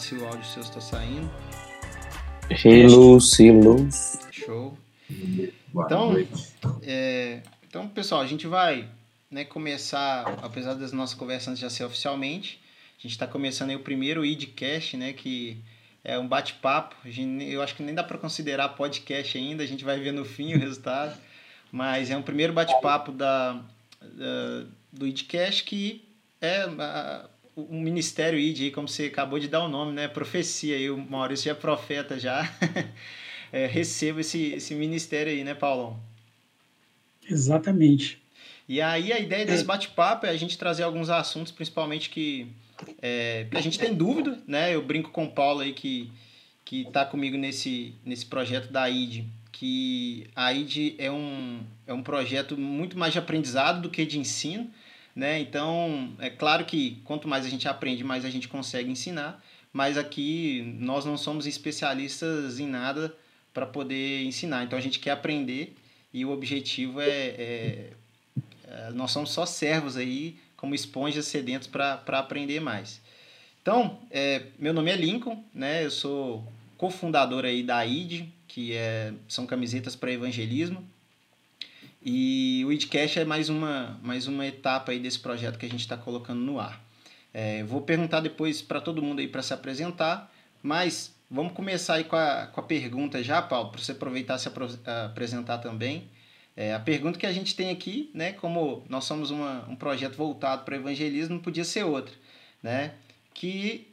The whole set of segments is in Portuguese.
se o áudio seu está saindo. Hello, hello. Show. Então, é, então, pessoal, a gente vai né, começar, apesar das nossas conversas já ser oficialmente, a gente está começando aí o primeiro idcast, né, que é um bate-papo. Eu acho que nem dá para considerar podcast ainda, a gente vai ver no fim o resultado. Mas é um primeiro bate-papo da, da, do idcast que é um ministério ID, aí, como você acabou de dar o nome, né? Profecia aí, o Maurício já é profeta já. é, receba esse, esse ministério aí, né, Paulão? Exatamente. E aí a ideia desse é. bate-papo é a gente trazer alguns assuntos, principalmente que, é, a gente tem dúvida, né? Eu brinco com o Paulo aí que que está comigo nesse, nesse projeto da ID, que a ID é um, é um projeto muito mais de aprendizado do que de ensino, né? Então, é claro que quanto mais a gente aprende, mais a gente consegue ensinar, mas aqui nós não somos especialistas em nada para poder ensinar. Então, a gente quer aprender e o objetivo é, é, é nós somos só servos aí, como esponjas sedentos para aprender mais. Então, é, meu nome é Lincoln, né? Eu sou cofundador aí da ID, que é, são camisetas para evangelismo. E o Idcast é mais uma, mais uma etapa aí desse projeto que a gente está colocando no ar. É, vou perguntar depois para todo mundo aí para se apresentar, mas vamos começar aí com a, com a pergunta já, Paulo, para você aproveitar e se apresentar também. É, a pergunta que a gente tem aqui, né, como nós somos uma, um projeto voltado para evangelismo, não podia ser outra, né, que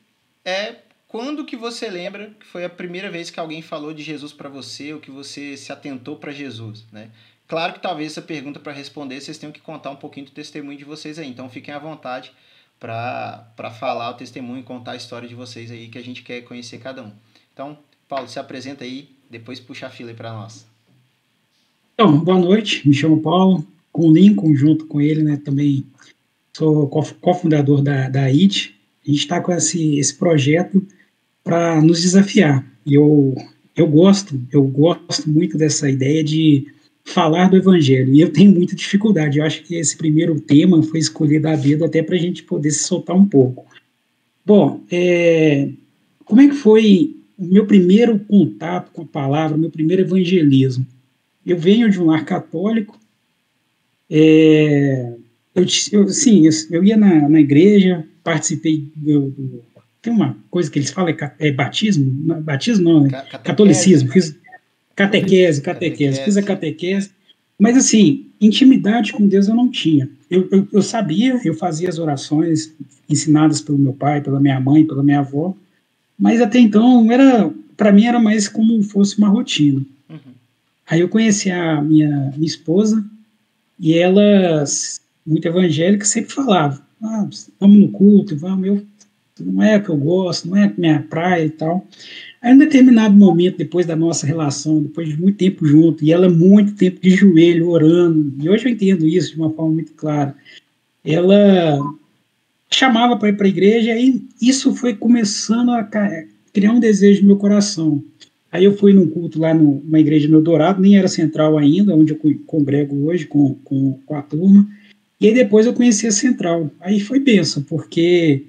é quando que você lembra que foi a primeira vez que alguém falou de Jesus para você ou que você se atentou para Jesus, né? Claro que talvez essa pergunta para responder vocês tenham que contar um pouquinho do testemunho de vocês aí. Então fiquem à vontade para falar o testemunho contar a história de vocês aí que a gente quer conhecer cada um. Então, Paulo, se apresenta aí, depois puxa a fila aí para nós. Então, boa noite, me chamo Paulo, com o Lincoln junto com ele, né, também sou cofundador da, da IT. A gente está com esse, esse projeto para nos desafiar. E eu, eu gosto, eu gosto muito dessa ideia de falar do evangelho. E eu tenho muita dificuldade. Eu acho que esse primeiro tema foi escolhido a dedo até para a gente poder se soltar um pouco. Bom, é, como é que foi o meu primeiro contato com a palavra, o meu primeiro evangelismo? Eu venho de um lar católico. É, eu, eu, sim, eu, eu ia na, na igreja, participei do, do, Tem uma coisa que eles falam, é, é batismo? batismo não, é catolicismo. Fiz, Catequese, catequese, fiz a catequese. Mas assim, intimidade com Deus eu não tinha. Eu, eu, eu, sabia, eu fazia as orações ensinadas pelo meu pai, pela minha mãe, pela minha avó, mas até então era, para mim era mais como fosse uma rotina. Uhum. Aí eu conheci a minha, minha esposa e ela, muito evangélica, sempre falava: ah, vamos no culto, vamos. Eu, não é que eu gosto, não é minha praia e tal. Aí, em determinado momento, depois da nossa relação, depois de muito tempo junto, e ela muito tempo de joelho, orando, e hoje eu entendo isso de uma forma muito clara, ela chamava para ir para a igreja, e isso foi começando a criar um desejo no meu coração. Aí eu fui num culto lá numa igreja no Eldorado, nem era central ainda, onde eu congrego hoje com, com, com a turma, e aí depois eu conheci a central. Aí foi benção, porque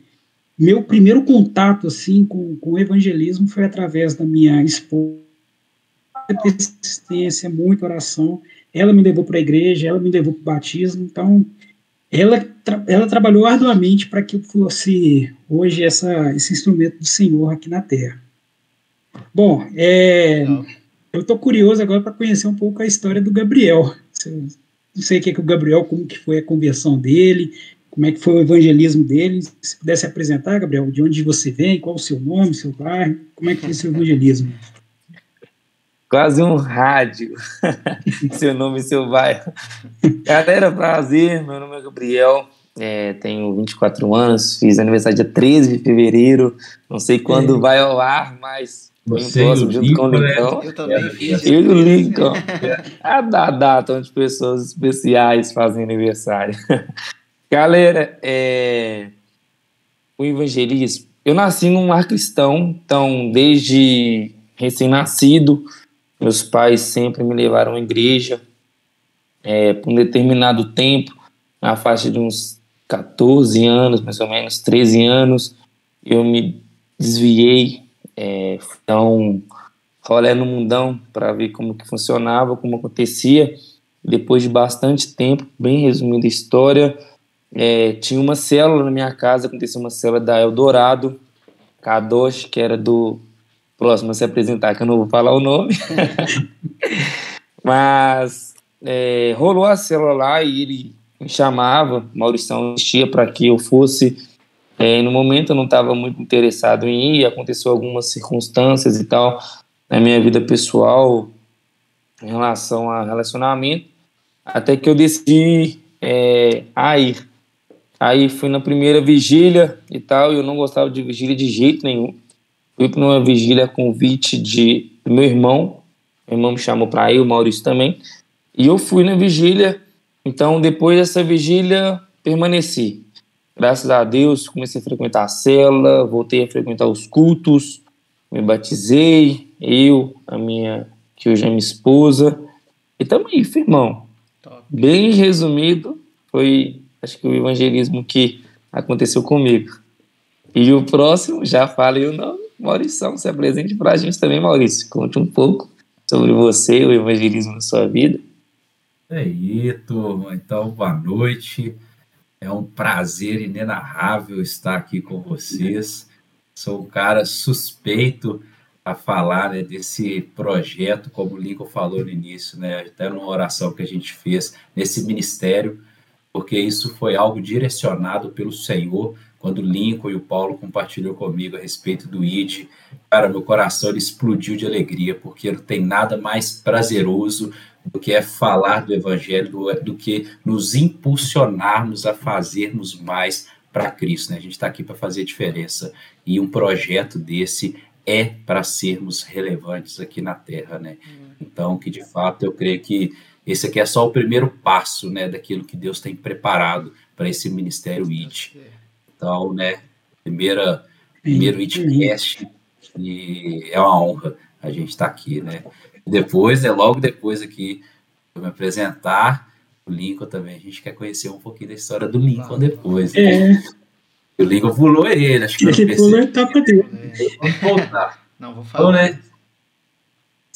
meu primeiro contato assim com, com o evangelismo foi através da minha esposa, persistência, muita oração. Ela me levou para a igreja, ela me levou para o batismo. Então, ela, ela trabalhou arduamente para que eu fosse hoje essa, esse instrumento do Senhor aqui na Terra. Bom, é, eu estou curioso agora para conhecer um pouco a história do Gabriel. Não sei o que, é que o Gabriel, como que foi a conversão dele, como é que foi o evangelismo dele. Se pudesse apresentar, Gabriel, de onde você vem, qual o seu nome, seu bairro, como é que foi seu evangelismo? Quase um rádio, seu nome e seu bairro. Galera, prazer, meu nome é Gabriel, é, tenho 24 anos, fiz aniversário dia 13 de fevereiro, não sei quando é. vai ao ar, mas você próximo, junto com o né? Lincoln. Eu também fiz. Eu e o Lincoln. A data onde pessoas especiais fazem aniversário. Galera, é... o evangelismo. Eu nasci num lar cristão, então, desde recém-nascido, meus pais sempre me levaram à igreja. É, por um determinado tempo, na faixa de uns 14 anos, mais ou menos, 13 anos, eu me desviei, é, então rolé no mundão para ver como que funcionava, como acontecia. Depois de bastante tempo, bem resumida a história, é, tinha uma célula na minha casa, aconteceu uma célula da Eldorado, Kadosh, que era do próximo a se apresentar, que eu não vou falar o nome. Mas é, rolou a célula lá e ele me chamava, Maurição insistia para que eu fosse. É, no momento eu não estava muito interessado em ir, aconteceu algumas circunstâncias e tal na minha vida pessoal em relação a relacionamento, até que eu decidi é, a ir. Aí fui na primeira vigília e tal, e eu não gostava de vigília de jeito nenhum. Fui para uma vigília a convite de meu irmão, meu irmão me chamou para ir, o Maurício também, e eu fui na vigília. Então, depois dessa vigília, permaneci. Graças a Deus, comecei a frequentar a cela, voltei a frequentar os cultos, me batizei, eu, a minha, que hoje é minha esposa, e também, firmão. Top. Bem resumido, foi acho que o evangelismo que aconteceu comigo. E o próximo, já falei o nome, Maurício, se apresente para a gente também, Maurício. Conte um pouco sobre você, o evangelismo na sua vida. É aí, turma. Então, boa noite. É um prazer inenarrável estar aqui com vocês. Sou um cara suspeito a falar né, desse projeto, como o Lincoln falou no início, né, até numa oração que a gente fez nesse ministério porque isso foi algo direcionado pelo Senhor quando o Lincoln e o Paulo compartilhou comigo a respeito do ID. Cara, meu coração explodiu de alegria, porque não tem nada mais prazeroso do que é falar do Evangelho, do, do que nos impulsionarmos a fazermos mais para Cristo. Né? A gente está aqui para fazer diferença e um projeto desse é para sermos relevantes aqui na Terra. Né? Uhum. Então, que de fato eu creio que esse aqui é só o primeiro passo, né, daquilo que Deus tem preparado para esse ministério IT. Então, né, primeira, primeiro ITcast e é uma honra a gente estar tá aqui, né. Depois, é logo depois aqui, eu me apresentar o Lincoln também. A gente quer conhecer um pouquinho da história do Lincoln depois. Né? É. O Lincoln pulou ele, acho que Ele pulou a etapa dele. Vamos voltar. Não, vou falar. Então, né,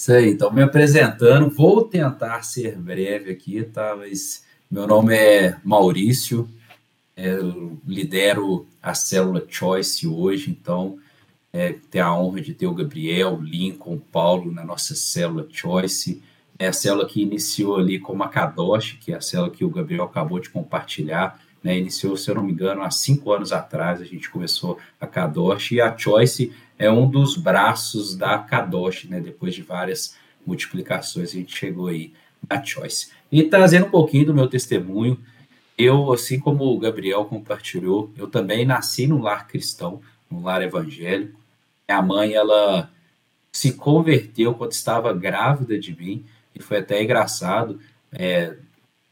isso aí, então me apresentando, vou tentar ser breve aqui, tá? Mas meu nome é Maurício, é, eu lidero a célula Choice hoje, então é, tenho a honra de ter o Gabriel, Lincoln, Paulo na nossa célula Choice. É a célula que iniciou ali como a Kadosh, que é a célula que o Gabriel acabou de compartilhar. Né, iniciou, se eu não me engano, há cinco anos atrás a gente começou a Kadosh e a Choice é um dos braços da Kadosh, né? Depois de várias multiplicações, a gente chegou aí na Choice. E trazendo um pouquinho do meu testemunho, eu, assim como o Gabriel compartilhou, eu também nasci num lar cristão, num lar evangélico. Minha mãe, ela se converteu quando estava grávida de mim, e foi até engraçado. É,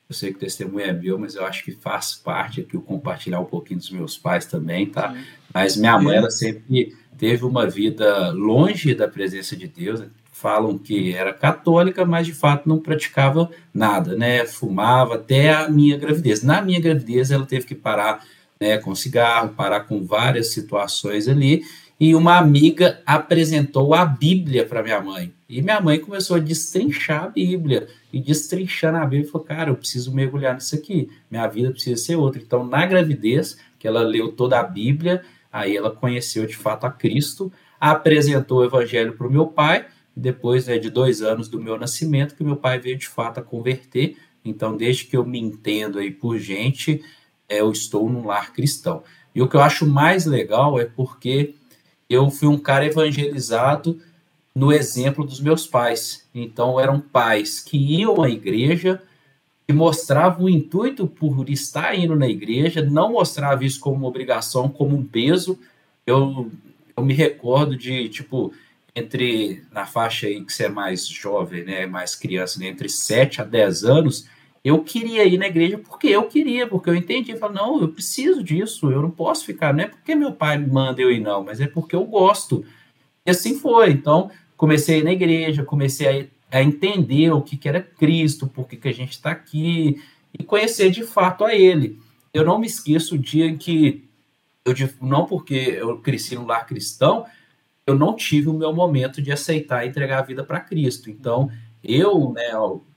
eu sei que o testemunho é meu, mas eu acho que faz parte aqui o compartilhar um pouquinho dos meus pais também, tá? Mas minha mãe, ela sempre teve uma vida longe da presença de Deus. Falam que era católica, mas de fato não praticava nada, né? Fumava até a minha gravidez. Na minha gravidez, ela teve que parar né, com cigarro, parar com várias situações ali. E uma amiga apresentou a Bíblia para minha mãe. E minha mãe começou a destrinchar a Bíblia. E destrinchando a Bíblia, falou: Cara, eu preciso mergulhar nisso aqui. Minha vida precisa ser outra. Então, na gravidez, que ela leu toda a Bíblia, Aí ela conheceu de fato a Cristo, apresentou o evangelho para o meu pai, depois né, de dois anos do meu nascimento, que meu pai veio de fato a converter. Então, desde que eu me entendo aí por gente, é, eu estou num lar cristão. E o que eu acho mais legal é porque eu fui um cara evangelizado no exemplo dos meus pais. Então, eram pais que iam à igreja, que mostrava o intuito por estar indo na igreja, não mostrava isso como uma obrigação, como um peso. Eu, eu me recordo de, tipo, entre, na faixa aí que você é mais jovem, né, mais criança, né, entre 7 a 10 anos, eu queria ir na igreja porque eu queria, porque eu entendi, eu falei, não, eu preciso disso, eu não posso ficar, não é porque meu pai manda eu ir não, mas é porque eu gosto. E assim foi, então comecei a ir na igreja, comecei a ir a entender o que, que era Cristo, por que, que a gente está aqui, e conhecer de fato a Ele. eu não me esqueço o dia em que eu não porque eu cresci no lar cristão, eu não tive o meu momento de aceitar e entregar a vida para Cristo. Então, eu, né,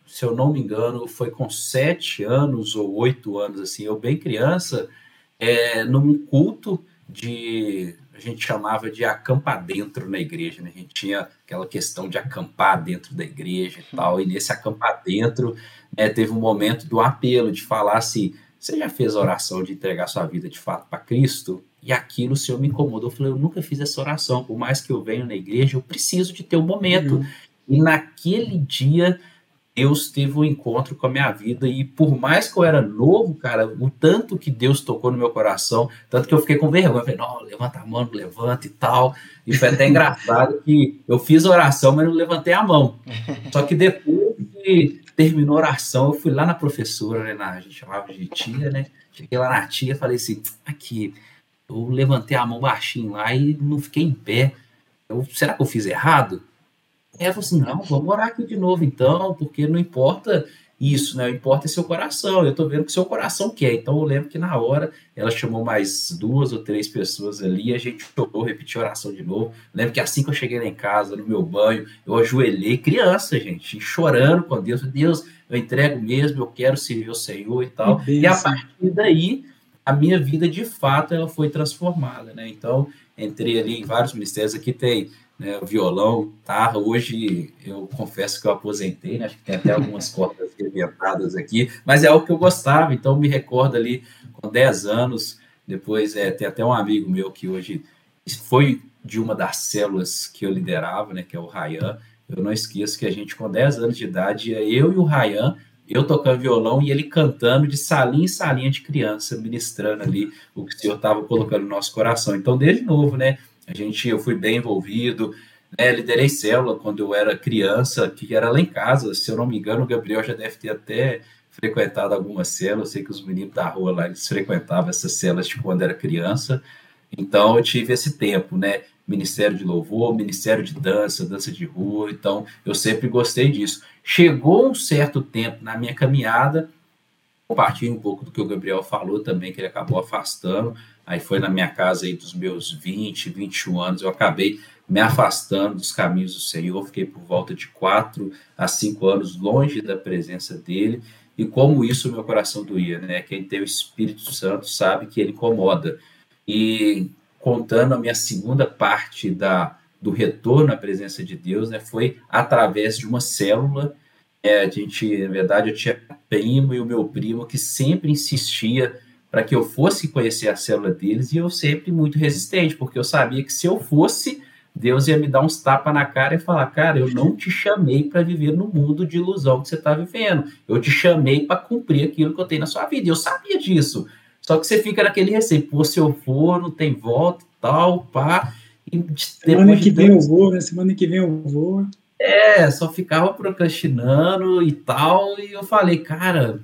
se eu não me engano, foi com sete anos ou oito anos, assim, eu bem criança, é, num culto de a gente chamava de acampar dentro na igreja, né? A gente tinha aquela questão de acampar dentro da igreja e tal, e nesse acampar dentro, né, teve um momento do apelo de falar assim: você já fez a oração de entregar sua vida de fato para Cristo? E aquilo o Senhor me incomodou. Eu falei, eu nunca fiz essa oração, por mais que eu venha na igreja, eu preciso de ter um momento. Uhum. E naquele dia Deus teve um encontro com a minha vida e por mais que eu era novo, cara, o tanto que Deus tocou no meu coração, tanto que eu fiquei com vergonha, falei, não, levanta a mão, levanta e tal. E foi até engraçado que eu fiz a oração, mas não levantei a mão. Só que depois que terminou a oração, eu fui lá na professora, né, na, a gente chamava de tia, né? Cheguei lá na tia, falei assim, aqui, eu levantei a mão baixinho lá e não fiquei em pé. Eu, será que eu fiz errado? Ela falou assim: não, vamos orar aqui de novo então, porque não importa isso, né? Importa é seu coração. Eu tô vendo que seu coração quer. Então eu lembro que na hora ela chamou mais duas ou três pessoas ali, a gente chorou, repetiu a oração de novo. lembro que assim que eu cheguei lá em casa, no meu banho, eu ajoelhei, criança, gente, chorando com Deus. Deus, eu entrego mesmo, eu quero servir o Senhor e tal. E a partir daí, a minha vida de fato ela foi transformada, né? Então entrei ali em vários ministérios. Aqui tem né, violão, guitarra. Hoje eu confesso que eu aposentei, né, acho que tem até algumas cordas inventadas aqui, mas é o que eu gostava, então me recordo ali com 10 anos. Depois é, tem até um amigo meu que hoje foi de uma das células que eu liderava, né, que é o Rayan. Eu não esqueço que a gente, com 10 anos de idade, eu e o Rayan, eu tocando violão e ele cantando de salinha em salinha de criança, ministrando ali o que o Senhor estava colocando no nosso coração. Então, desde novo, né? A gente, eu fui bem envolvido, né, liderei célula quando eu era criança, que era lá em casa, se eu não me engano, o Gabriel já deve ter até frequentado algumas células, eu sei que os meninos da rua lá, eles frequentavam essas células de quando era criança, então eu tive esse tempo, né, Ministério de Louvor, Ministério de Dança, Dança de Rua, então eu sempre gostei disso. Chegou um certo tempo na minha caminhada, compartilho um pouco do que o Gabriel falou também, que ele acabou afastando, Aí foi na minha casa aí dos meus 20, 21 anos, eu acabei me afastando dos caminhos do Senhor, fiquei por volta de 4 a 5 anos longe da presença dele, e como isso meu coração doía, né? Quem tem o Espírito Santo sabe que ele incomoda. E contando a minha segunda parte da do retorno à presença de Deus, né, foi através de uma célula. É, a gente, na verdade, eu tinha primo e o meu primo que sempre insistia para que eu fosse conhecer a célula deles e eu sempre muito resistente, porque eu sabia que se eu fosse, Deus ia me dar uns tapas na cara e falar: Cara, eu não te chamei para viver no mundo de ilusão que você está vivendo, eu te chamei para cumprir aquilo que eu tenho na sua vida. E eu sabia disso. Só que você fica naquele receio: Pô, se eu for, não tem volta tal, pá. E Semana que vem eu vou, né? Semana que vem eu vou. É, só ficava procrastinando e tal. E eu falei, cara,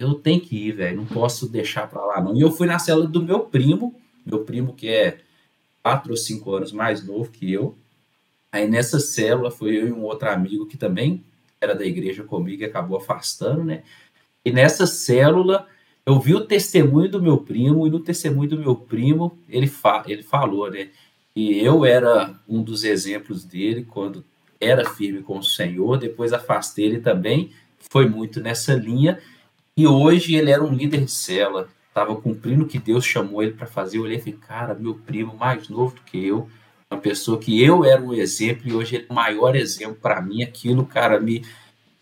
eu tenho que ir, velho, não posso deixar para lá, não. E eu fui na célula do meu primo, meu primo que é quatro ou cinco anos mais novo que eu. Aí nessa célula foi eu e um outro amigo que também era da igreja comigo e acabou afastando, né? E nessa célula eu vi o testemunho do meu primo e no testemunho do meu primo ele, fa ele falou, né? E eu era um dos exemplos dele quando era firme com o Senhor, depois afastei ele também, foi muito nessa linha e hoje ele era um líder de cela, estava cumprindo o que Deus chamou ele para fazer. Eu olhei e falei, cara, meu primo mais novo do que eu, uma pessoa que eu era um exemplo e hoje ele é o maior exemplo para mim. Aquilo, cara, me,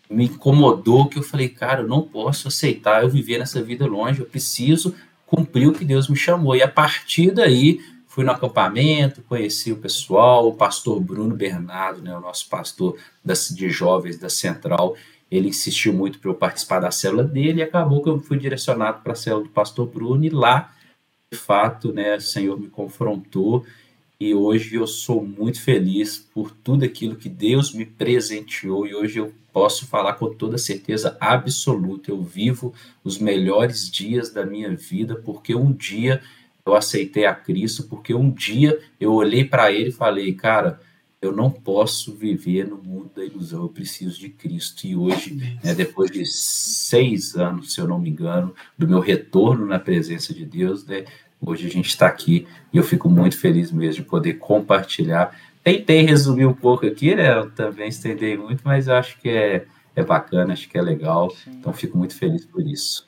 me incomodou. Que eu falei, cara, eu não posso aceitar eu viver nessa vida longe, eu preciso cumprir o que Deus me chamou. E a partir daí, fui no acampamento, conheci o pessoal, o pastor Bruno Bernardo, né, o nosso pastor das, de jovens da Central ele insistiu muito para eu participar da célula dele e acabou que eu fui direcionado para a célula do pastor Bruno e lá, de fato, né, o Senhor me confrontou e hoje eu sou muito feliz por tudo aquilo que Deus me presenteou e hoje eu posso falar com toda certeza absoluta, eu vivo os melhores dias da minha vida porque um dia eu aceitei a Cristo, porque um dia eu olhei para ele e falei, cara, eu não posso viver no mundo da ilusão, eu preciso de Cristo. E hoje, né, depois de seis anos, se eu não me engano, do meu retorno na presença de Deus, né, hoje a gente está aqui e eu fico muito feliz mesmo de poder compartilhar. Tentei resumir um pouco aqui, né? Eu também estendei muito, mas acho que é, é bacana, acho que é legal. Sim. Então fico muito feliz por isso.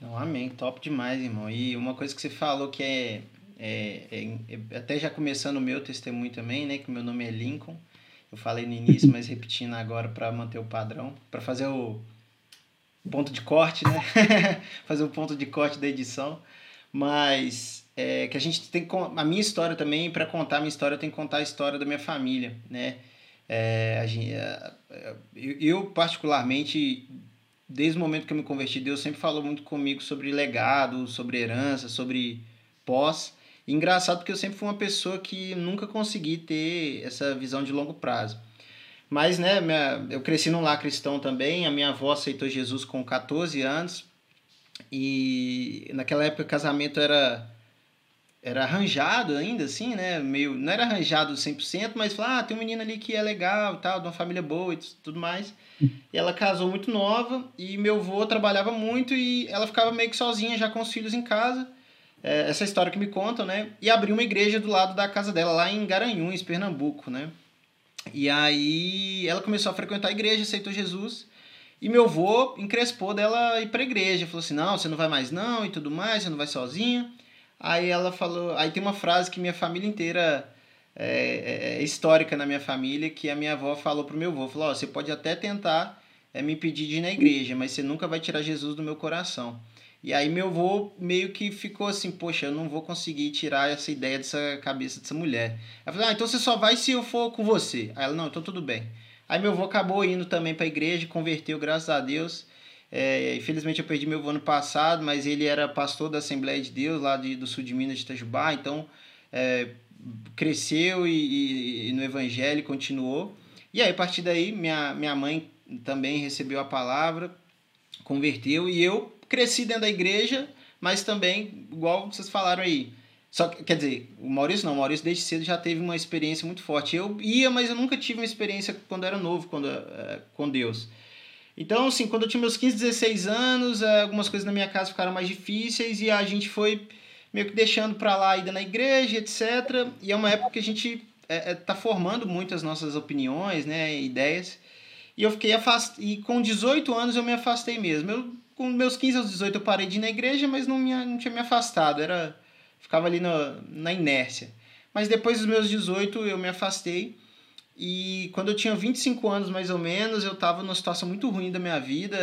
Não, amém, top demais, irmão. E uma coisa que você falou que é é, é, é, até já começando o meu testemunho também, né? Que meu nome é Lincoln. Eu falei no início, mas repetindo agora para manter o padrão, para fazer o ponto de corte, né? fazer o ponto de corte da edição. Mas é, que a gente tem a minha história também para contar a minha história eu tenho que contar a história da minha família, né? É, a gente, eu particularmente desde o momento que eu me converti Deus sempre falou muito comigo sobre legado, sobre herança, sobre pós engraçado porque eu sempre fui uma pessoa que nunca consegui ter essa visão de longo prazo. Mas, né, minha, eu cresci num lar cristão também, a minha avó aceitou Jesus com 14 anos, e naquela época o casamento era era arranjado ainda, assim, né, meio, não era arranjado 100%, mas falou, ah, tem um menino ali que é legal tal, de uma família boa e tudo mais. E ela casou muito nova, e meu avô trabalhava muito, e ela ficava meio que sozinha já com os filhos em casa, é, essa história que me contam, né? E abriu uma igreja do lado da casa dela, lá em Garanhuns, Pernambuco, né? E aí ela começou a frequentar a igreja, aceitou Jesus. E meu avô encrespou dela ir pra igreja. Falou assim: não, você não vai mais não e tudo mais, você não vai sozinha. Aí ela falou. Aí tem uma frase que minha família inteira é, é, é histórica na minha família, que a minha avó falou pro meu avô: falou, oh, você pode até tentar é, me impedir de ir na igreja, mas você nunca vai tirar Jesus do meu coração. E aí meu avô meio que ficou assim, poxa, eu não vou conseguir tirar essa ideia dessa cabeça dessa mulher. Ela falou, ah, então você só vai se eu for com você. Aí ela, não, então tudo bem. Aí meu avô acabou indo também para a igreja, converteu, graças a Deus. É, infelizmente eu perdi meu avô ano passado, mas ele era pastor da Assembleia de Deus, lá de, do sul de Minas de Itajubá, então é, cresceu e, e, e no evangelho continuou. E aí, a partir daí, minha, minha mãe também recebeu a palavra, converteu, e eu cresci dentro da igreja, mas também, igual vocês falaram aí. Só que, quer dizer, o Maurício não, o Maurício desde cedo já teve uma experiência muito forte. Eu ia, mas eu nunca tive uma experiência quando era novo quando, é, com Deus. Então, assim, quando eu tinha meus 15, 16 anos, é, algumas coisas na minha casa ficaram mais difíceis e a gente foi meio que deixando para lá a ida na igreja, etc. E é uma época que a gente é, é, tá formando muito as nossas opiniões, né, ideias. E eu fiquei afastado. E com 18 anos eu me afastei mesmo. Eu com meus 15 aos 18 eu parei de ir na igreja, mas não, me, não tinha me afastado, era ficava ali na, na inércia. Mas depois dos meus 18 eu me afastei e quando eu tinha 25 anos mais ou menos, eu estava numa situação muito ruim da minha vida.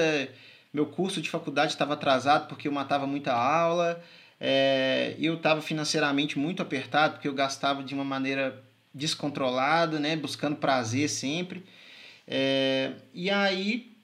Meu curso de faculdade estava atrasado porque eu matava muita aula. É, eu estava financeiramente muito apertado porque eu gastava de uma maneira descontrolada, né, buscando prazer sempre. É, e aí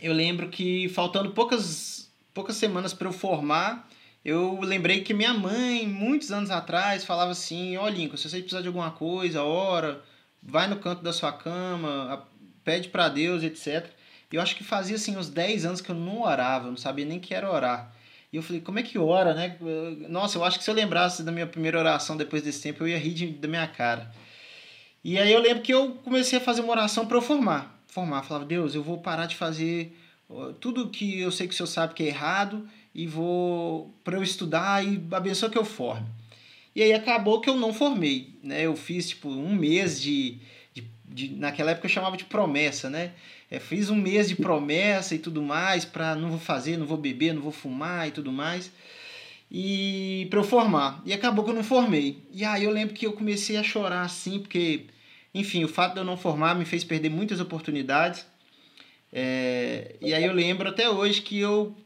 eu lembro que faltando poucas, poucas semanas para eu formar, eu lembrei que minha mãe, muitos anos atrás, falava assim: Ó, oh, Lincoln, se você precisar de alguma coisa, ora, vai no canto da sua cama, pede para Deus, etc. E eu acho que fazia assim uns 10 anos que eu não orava, eu não sabia nem que era orar. E eu falei, como é que ora, né? Nossa, eu acho que se eu lembrasse da minha primeira oração depois desse tempo, eu ia rir de, da minha cara. E aí eu lembro que eu comecei a fazer uma oração para eu formar formar. Falava, Deus, eu vou parar de fazer tudo que eu sei que o Senhor sabe que é errado e vou para eu estudar e abençoa que eu forme. E aí acabou que eu não formei, né? Eu fiz tipo um mês de, de, de naquela época eu chamava de promessa, né? É, fiz um mês de promessa e tudo mais para não vou fazer, não vou beber, não vou fumar e tudo mais. E para eu formar. E acabou que eu não formei. E aí eu lembro que eu comecei a chorar assim, porque enfim, o fato de eu não formar me fez perder muitas oportunidades. É, e aí eu lembro até hoje que eu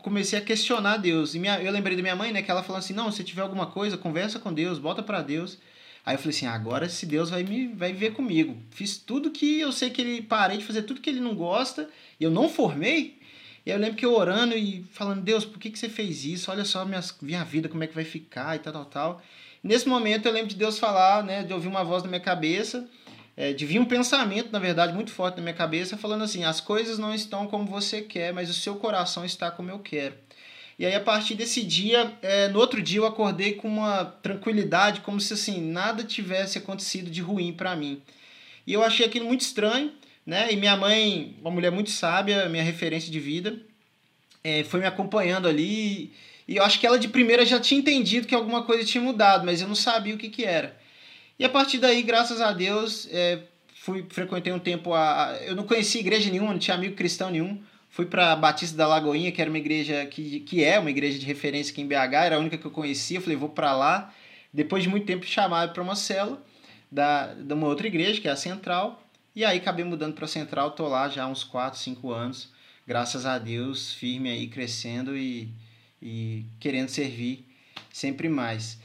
comecei a questionar Deus. E minha, eu lembrei da minha mãe, né, que ela falou assim: "Não, se tiver alguma coisa, conversa com Deus, bota para Deus". Aí eu falei assim: "Agora se Deus vai me vai ver comigo". Fiz tudo que eu sei que ele parei de fazer tudo que ele não gosta, e eu não formei. E aí eu lembro que eu orando e falando: "Deus, por que que você fez isso? Olha só minha, minha vida como é que vai ficar e tal tal tal". Nesse momento eu lembro de Deus falar, né, de ouvir uma voz na minha cabeça, é, de vir um pensamento, na verdade, muito forte na minha cabeça, falando assim: as coisas não estão como você quer, mas o seu coração está como eu quero. E aí, a partir desse dia, é, no outro dia, eu acordei com uma tranquilidade, como se assim, nada tivesse acontecido de ruim para mim. E eu achei aquilo muito estranho, né? E minha mãe, uma mulher muito sábia, minha referência de vida, é, foi me acompanhando ali. E eu acho que ela de primeira já tinha entendido que alguma coisa tinha mudado, mas eu não sabia o que, que era. E a partir daí, graças a Deus, é, fui frequentei um tempo a, eu não conhecia igreja nenhuma, não tinha amigo cristão nenhum. Fui para Batista da Lagoinha, que era uma igreja que, que é uma igreja de referência aqui em BH, era a única que eu conhecia. Falei, vou para lá. Depois de muito tempo chamaram para uma célula da, de uma outra igreja, que é a Central. E aí acabei mudando para a Central, tô lá já há uns 4, 5 anos. Graças a Deus, firme aí, crescendo e, e querendo servir sempre mais.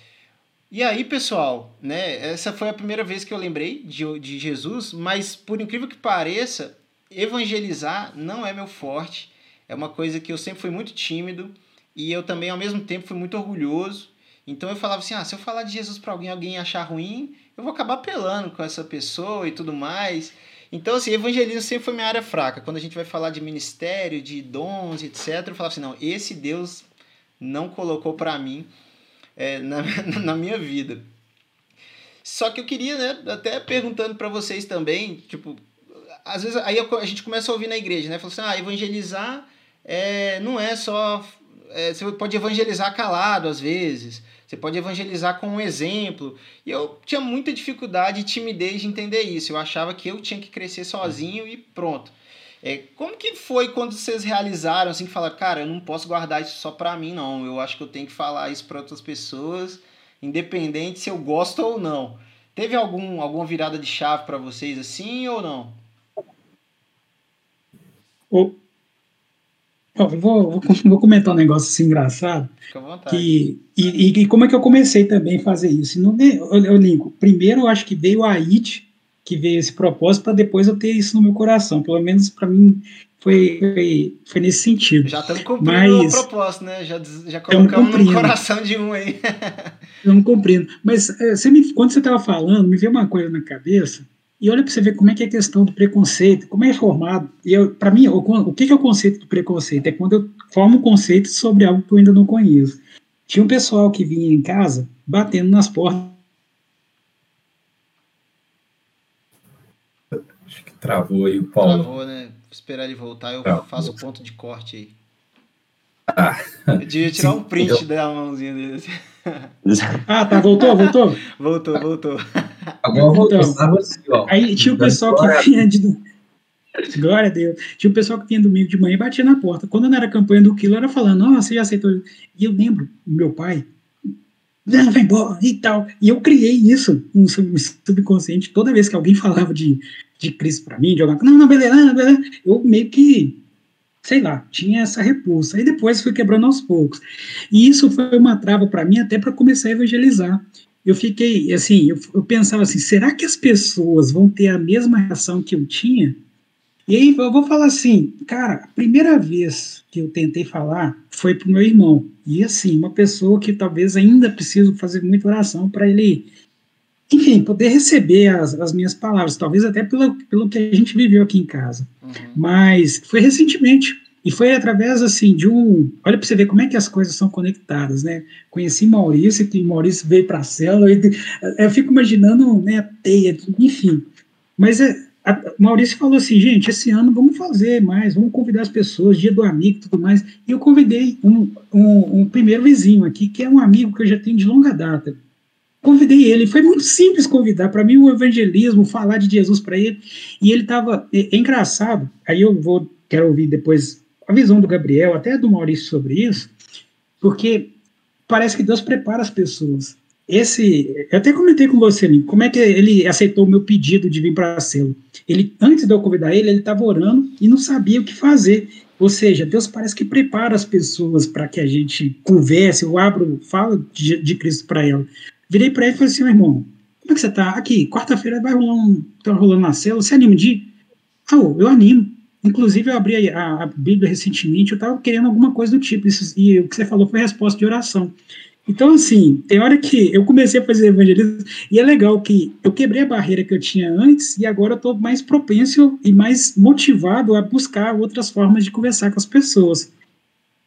E aí, pessoal, né, essa foi a primeira vez que eu lembrei de, de Jesus, mas por incrível que pareça, evangelizar não é meu forte. É uma coisa que eu sempre fui muito tímido e eu também, ao mesmo tempo, fui muito orgulhoso. Então eu falava assim: ah, se eu falar de Jesus para alguém, alguém achar ruim, eu vou acabar apelando com essa pessoa e tudo mais. Então, assim, evangelismo sempre foi minha área fraca. Quando a gente vai falar de ministério, de dons, etc., eu falava assim: não, esse Deus não colocou para mim é, na, na minha vida. Só que eu queria, né, até perguntando para vocês também, tipo, às vezes aí a gente começa a ouvir na igreja, né? Falou assim, ah, evangelizar é, não é só. É, você pode evangelizar calado às vezes. Você pode evangelizar com um exemplo. E eu tinha muita dificuldade e timidez de entender isso. Eu achava que eu tinha que crescer sozinho e pronto. É, como que foi quando vocês realizaram, assim, que falaram, cara, eu não posso guardar isso só para mim, não. Eu acho que eu tenho que falar isso para outras pessoas, independente se eu gosto ou não. Teve algum, alguma virada de chave para vocês assim ou não? Oh. Oh, vou, vou, vou, comentar um negócio assim engraçado. Fica à vontade. Que, e, e, como é que eu comecei também a fazer isso? Não, eu, eu linko. Primeiro, eu acho que veio a IT, que veio esse propósito, para depois eu ter isso no meu coração. Pelo menos para mim foi, foi, foi, nesse sentido. Já estamos cumprindo Mas, o propósito, né? Já, já colocamos no coração de um aí. Estamos cumprindo. Mas é, você me, quando você estava falando, me veio uma coisa na cabeça e olha para você ver como é que é a questão do preconceito, como é formado. E para mim, o, o que, que é o conceito do preconceito? É quando eu formo um conceito sobre algo que eu ainda não conheço. Tinha um pessoal que vinha em casa batendo nas portas. Acho que travou aí o Paulo. Travou, né? Vou esperar ele voltar, eu travou. faço o ponto de corte aí. Ah. Eu devia tirar um print eu... da mãozinha dele. Assim. ah, tá, voltou, voltou? voltou, voltou. Agora voltou. Aí tinha o pessoal que vinha de. Glória a Deus. Tinha o pessoal que vinha domingo de manhã e batia na porta. Quando não era campanha do quilo, era falando, nossa, você já aceitou. E eu lembro, meu pai, não, vai embora e tal. E eu criei isso no subconsciente. Toda vez que alguém falava de, de Cristo para mim, de alguma coisa, não, não, beleza, não, beleza, eu meio que sei lá, tinha essa repulsa. E depois fui quebrando aos poucos. E isso foi uma trava para mim até para começar a evangelizar. Eu fiquei, assim, eu, eu, pensava assim, será que as pessoas vão ter a mesma reação que eu tinha? E aí eu vou falar assim, cara, a primeira vez que eu tentei falar foi pro meu irmão. E assim, uma pessoa que talvez ainda preciso fazer muita oração para ele enfim, poder receber as, as minhas palavras, talvez até pelo, pelo que a gente viveu aqui em casa. Uhum. Mas foi recentemente, e foi através, assim, de um... Olha para você ver como é que as coisas são conectadas, né? Conheci Maurício, que Maurício veio para a célula, e, eu fico imaginando, né, a teia, enfim. Mas é, a, Maurício falou assim, gente, esse ano vamos fazer mais, vamos convidar as pessoas, dia do amigo e tudo mais. E eu convidei um, um, um primeiro vizinho aqui, que é um amigo que eu já tenho de longa data, convidei ele. Foi muito simples convidar. Para mim, o evangelismo, falar de Jesus para ele. E ele estava. É, é, engraçado. Aí eu vou. Quero ouvir depois a visão do Gabriel, até do Maurício sobre isso, porque parece que Deus prepara as pessoas. Esse, eu até comentei com você, Nico, como é que ele aceitou o meu pedido de vir para a célula. Ele, antes de eu convidar ele, ele estava orando e não sabia o que fazer. Ou seja, Deus parece que prepara as pessoas para que a gente converse, eu abro, falo de, de Cristo para ela. Virei para ele e falei assim, meu irmão, como é que você tá? Aqui, quarta-feira vai rolar um. Tá rolando na célula, você anima de ir? Ah, eu animo. Inclusive, eu abri a, a, Bíblia recentemente, eu estava querendo alguma coisa do tipo, isso, e o que você falou foi resposta de oração. Então, assim, tem hora que eu comecei a fazer evangelismo, e é legal que eu quebrei a barreira que eu tinha antes, e agora eu estou mais propenso e mais motivado a buscar outras formas de conversar com as pessoas.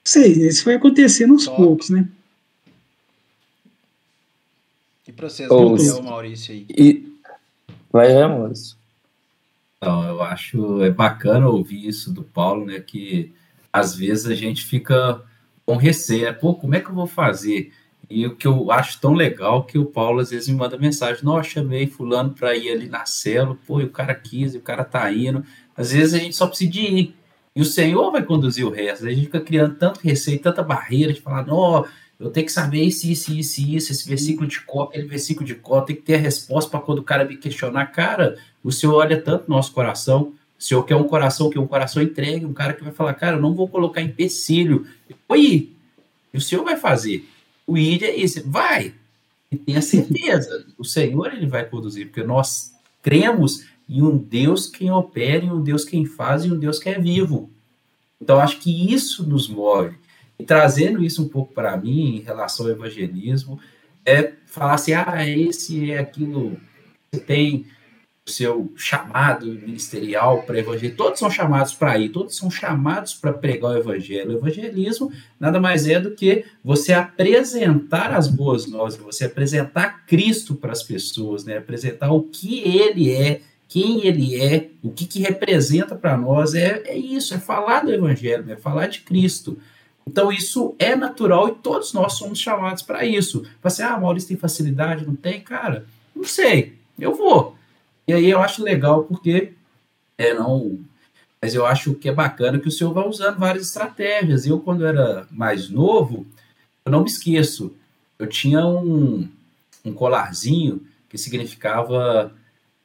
Sei, isso foi acontecendo aos Top. poucos, né? E para vocês, oh, Gabriel, Maurício aí? E... Vai, é, Maurício. Então, eu acho é bacana ouvir isso do Paulo, né? Que às vezes a gente fica com receio, né? Pô, como é que eu vou fazer? E o que eu acho tão legal que o Paulo às vezes me manda mensagem: Nossa, chamei Fulano para ir ali na cela, pô, e o cara quis, e o cara tá indo. Às vezes a gente só precisa ir. E o Senhor vai conduzir o resto. A gente fica criando tanto receio, tanta barreira de falar: Não, eu tenho que saber isso, isso, isso, isso, esse versículo de có, aquele versículo de có, tem que ter a resposta para quando o cara me questionar. Cara, o Senhor olha tanto no nosso coração. O Senhor quer um coração que é um coração entregue, um cara que vai falar, cara, eu não vou colocar empecilho. Oi, e o Senhor vai fazer. O ID é isso, vai. E tenha certeza, o Senhor ele vai conduzir, porque nós cremos em um Deus quem opera, em um Deus quem faz, e um Deus que é vivo. Então acho que isso nos move. E trazendo isso um pouco para mim em relação ao evangelismo, é falar assim: ah, esse é aquilo. Você tem seu chamado ministerial para evangelho. Todos são chamados para ir, todos são chamados para pregar o evangelho. O evangelismo nada mais é do que você apresentar as boas novas, você apresentar Cristo para as pessoas, né? apresentar o que ele é, quem ele é, o que, que representa para nós. É, é isso, é falar do evangelho, é falar de Cristo. Então, isso é natural e todos nós somos chamados para isso. Você, ah, Maurício tem facilidade? Não tem? Cara, não sei, eu vou. E aí eu acho legal porque é não. Mas eu acho que é bacana que o senhor vai usando várias estratégias. Eu, quando era mais novo, eu não me esqueço. Eu tinha um, um colarzinho que significava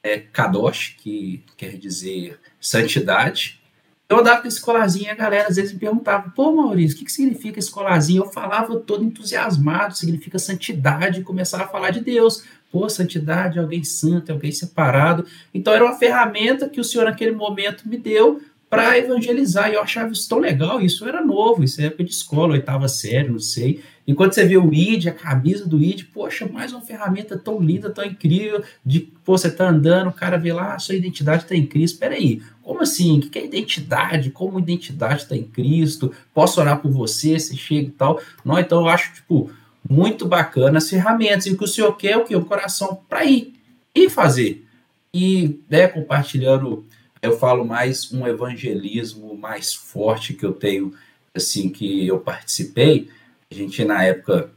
é, Kadosh, que quer dizer santidade. Eu andava com esse colarzinho e a galera às vezes me perguntava: pô, Maurício, o que, que significa esse colarzinho? Eu falava todo entusiasmado, significa santidade, e começava a falar de Deus. Pô, santidade, alguém santo, alguém separado. Então era uma ferramenta que o Senhor naquele momento me deu para evangelizar. E eu achava isso tão legal. Isso era novo, isso é época de escola, oitava série, não sei. E quando você vê o ID, a camisa do ID, poxa, mais uma ferramenta tão linda, tão incrível, de pô, você tá andando, o cara vê lá, a sua identidade está em Cristo. Espera aí, como assim? O que é identidade? Como identidade está em Cristo? Posso orar por você, se chega e tal? Não, então eu acho, tipo, muito bacana as ferramentas. E o que o senhor quer é o quê? Um coração para ir e fazer. E, né, compartilhando, eu falo mais um evangelismo mais forte que eu tenho, assim, que eu participei, a gente, na época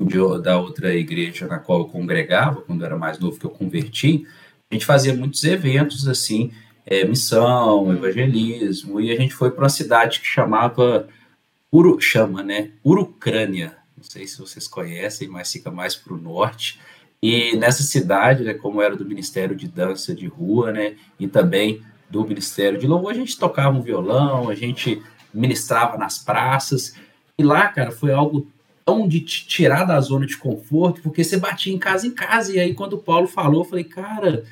de, da outra igreja na qual eu congregava, quando eu era mais novo que eu converti, a gente fazia muitos eventos assim, é, missão, evangelismo, e a gente foi para uma cidade que chamava Uru, chama, né? Urucrânia. Sei se vocês conhecem, mas fica mais para o norte. E nessa cidade, né, como era do Ministério de Dança de Rua, né, e também do Ministério de Louvor, a gente tocava um violão, a gente ministrava nas praças, e lá, cara, foi algo tão de te tirar da zona de conforto, porque você batia em casa em casa. E aí, quando o Paulo falou, eu falei, cara,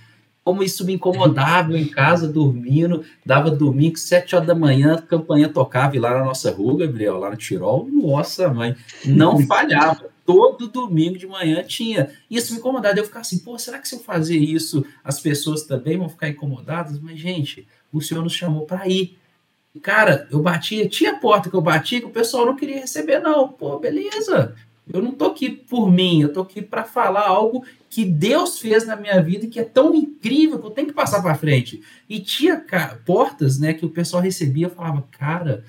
como isso me incomodava eu em casa, dormindo, dava domingo, sete horas da manhã, a campanha tocava e lá na nossa rua, Gabriel, lá no Tirol, nossa mãe, não falhava. Todo domingo de manhã tinha. Isso me incomodava. Eu ficava assim, pô, será que se eu fazer isso, as pessoas também vão ficar incomodadas? Mas, gente, o Senhor nos chamou para ir. Cara, eu batia, tinha porta que eu batia que o pessoal não queria receber, não. Pô, beleza. Eu não tô aqui por mim, eu tô aqui para falar algo que Deus fez na minha vida e que é tão incrível que eu tenho que passar para frente. E tinha portas, né, que o pessoal recebia, falava, cara,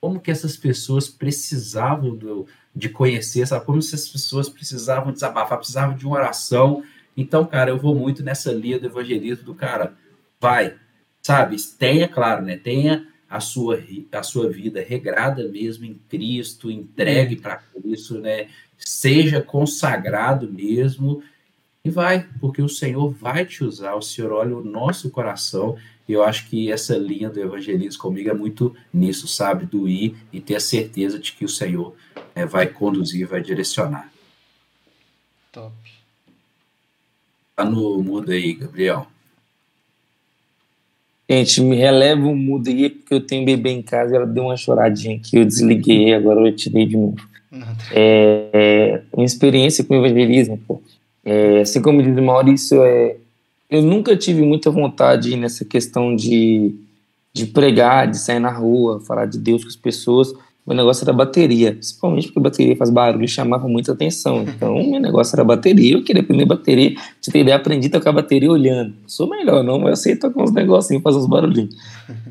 como que essas pessoas precisavam do, de conhecer, sabe? Como essas pessoas precisavam desabafar, precisavam de uma oração. Então, cara, eu vou muito nessa linha do evangelismo do cara, vai, sabe? Tenha, claro, né? Tenha a sua, a sua vida regrada mesmo em Cristo, entregue para Cristo, né? Seja consagrado mesmo e vai, porque o Senhor vai te usar, o Senhor olha o nosso coração, e eu acho que essa linha do evangelismo comigo é muito nisso, sabe? Do ir e ter a certeza de que o Senhor é, vai conduzir, vai direcionar. Top. Tá no mudo aí, Gabriel. Gente, me releva o mudo aí, porque eu tenho bebê em casa e ela deu uma choradinha aqui, eu desliguei, agora eu tirei de novo. É, é, minha experiência com o evangelismo, pô, é, assim como diz o Maurício, é, eu nunca tive muita vontade nessa questão de, de pregar, de sair na rua, falar de Deus com as pessoas, meu negócio era bateria, principalmente porque bateria faz barulho e chamava muita atenção. Então, meu negócio era bateria, eu queria aprender bateria. Pra ter ideia, aprendi a tocar bateria olhando. Sou melhor, não, eu sei tocar uns negocinhos, fazer uns barulhinhos.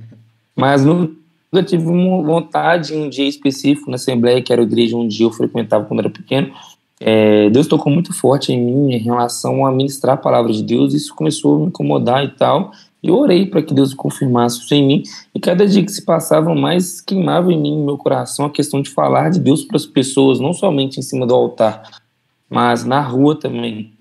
Mas nunca tive uma vontade, um dia específico na Assembleia, que era a igreja onde eu frequentava quando era pequeno, é, Deus tocou muito forte em mim em relação a ministrar a palavra de Deus, isso começou a me incomodar e tal, eu orei para que Deus confirmasse isso em mim, e cada dia que se passava, mais queimava em mim, no meu coração, a questão de falar de Deus para as pessoas, não somente em cima do altar, mas na rua também.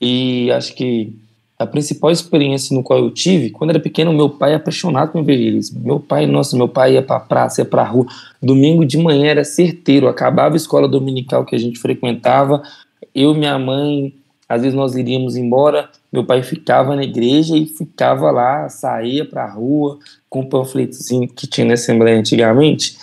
E acho que a principal experiência no qual eu tive, quando era pequeno, meu pai é apaixonado com evangelismo. Meu pai, nossa, meu pai ia para praça, ia para rua. Domingo de manhã era certeiro, acabava a escola dominical que a gente frequentava. Eu e minha mãe, às vezes nós iríamos embora, meu pai ficava na igreja e ficava lá, saía para a rua com o panfletozinho que tinha na Assembleia antigamente.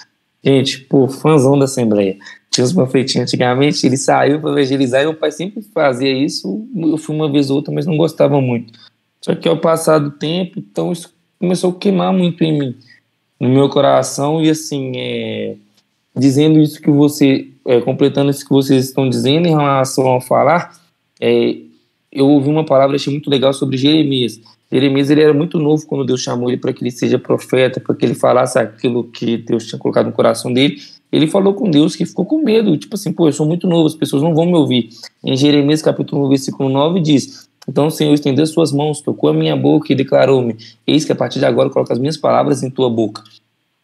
Gente, pô, fãzão da Assembleia tinha os panfletinhos antigamente, ele saiu para evangelizar e meu pai sempre fazia isso. Eu fui uma vez ou outra, mas não gostava muito. Só que ao passar do tempo, então isso começou a queimar muito em mim, no meu coração, e assim, é, dizendo isso que você, é, completando isso que vocês estão dizendo em relação a falar, é, eu ouvi uma palavra, achei muito legal sobre Jeremias. Jeremias ele era muito novo quando Deus chamou ele para que ele seja profeta, para que ele falasse aquilo que Deus tinha colocado no coração dele ele falou com Deus que ficou com medo, tipo assim, pô, eu sou muito novo, as pessoas não vão me ouvir. Em Jeremias capítulo 1, versículo 9 diz, então o Senhor estendeu suas mãos, tocou a minha boca e declarou-me, eis que a partir de agora coloca as minhas palavras em tua boca.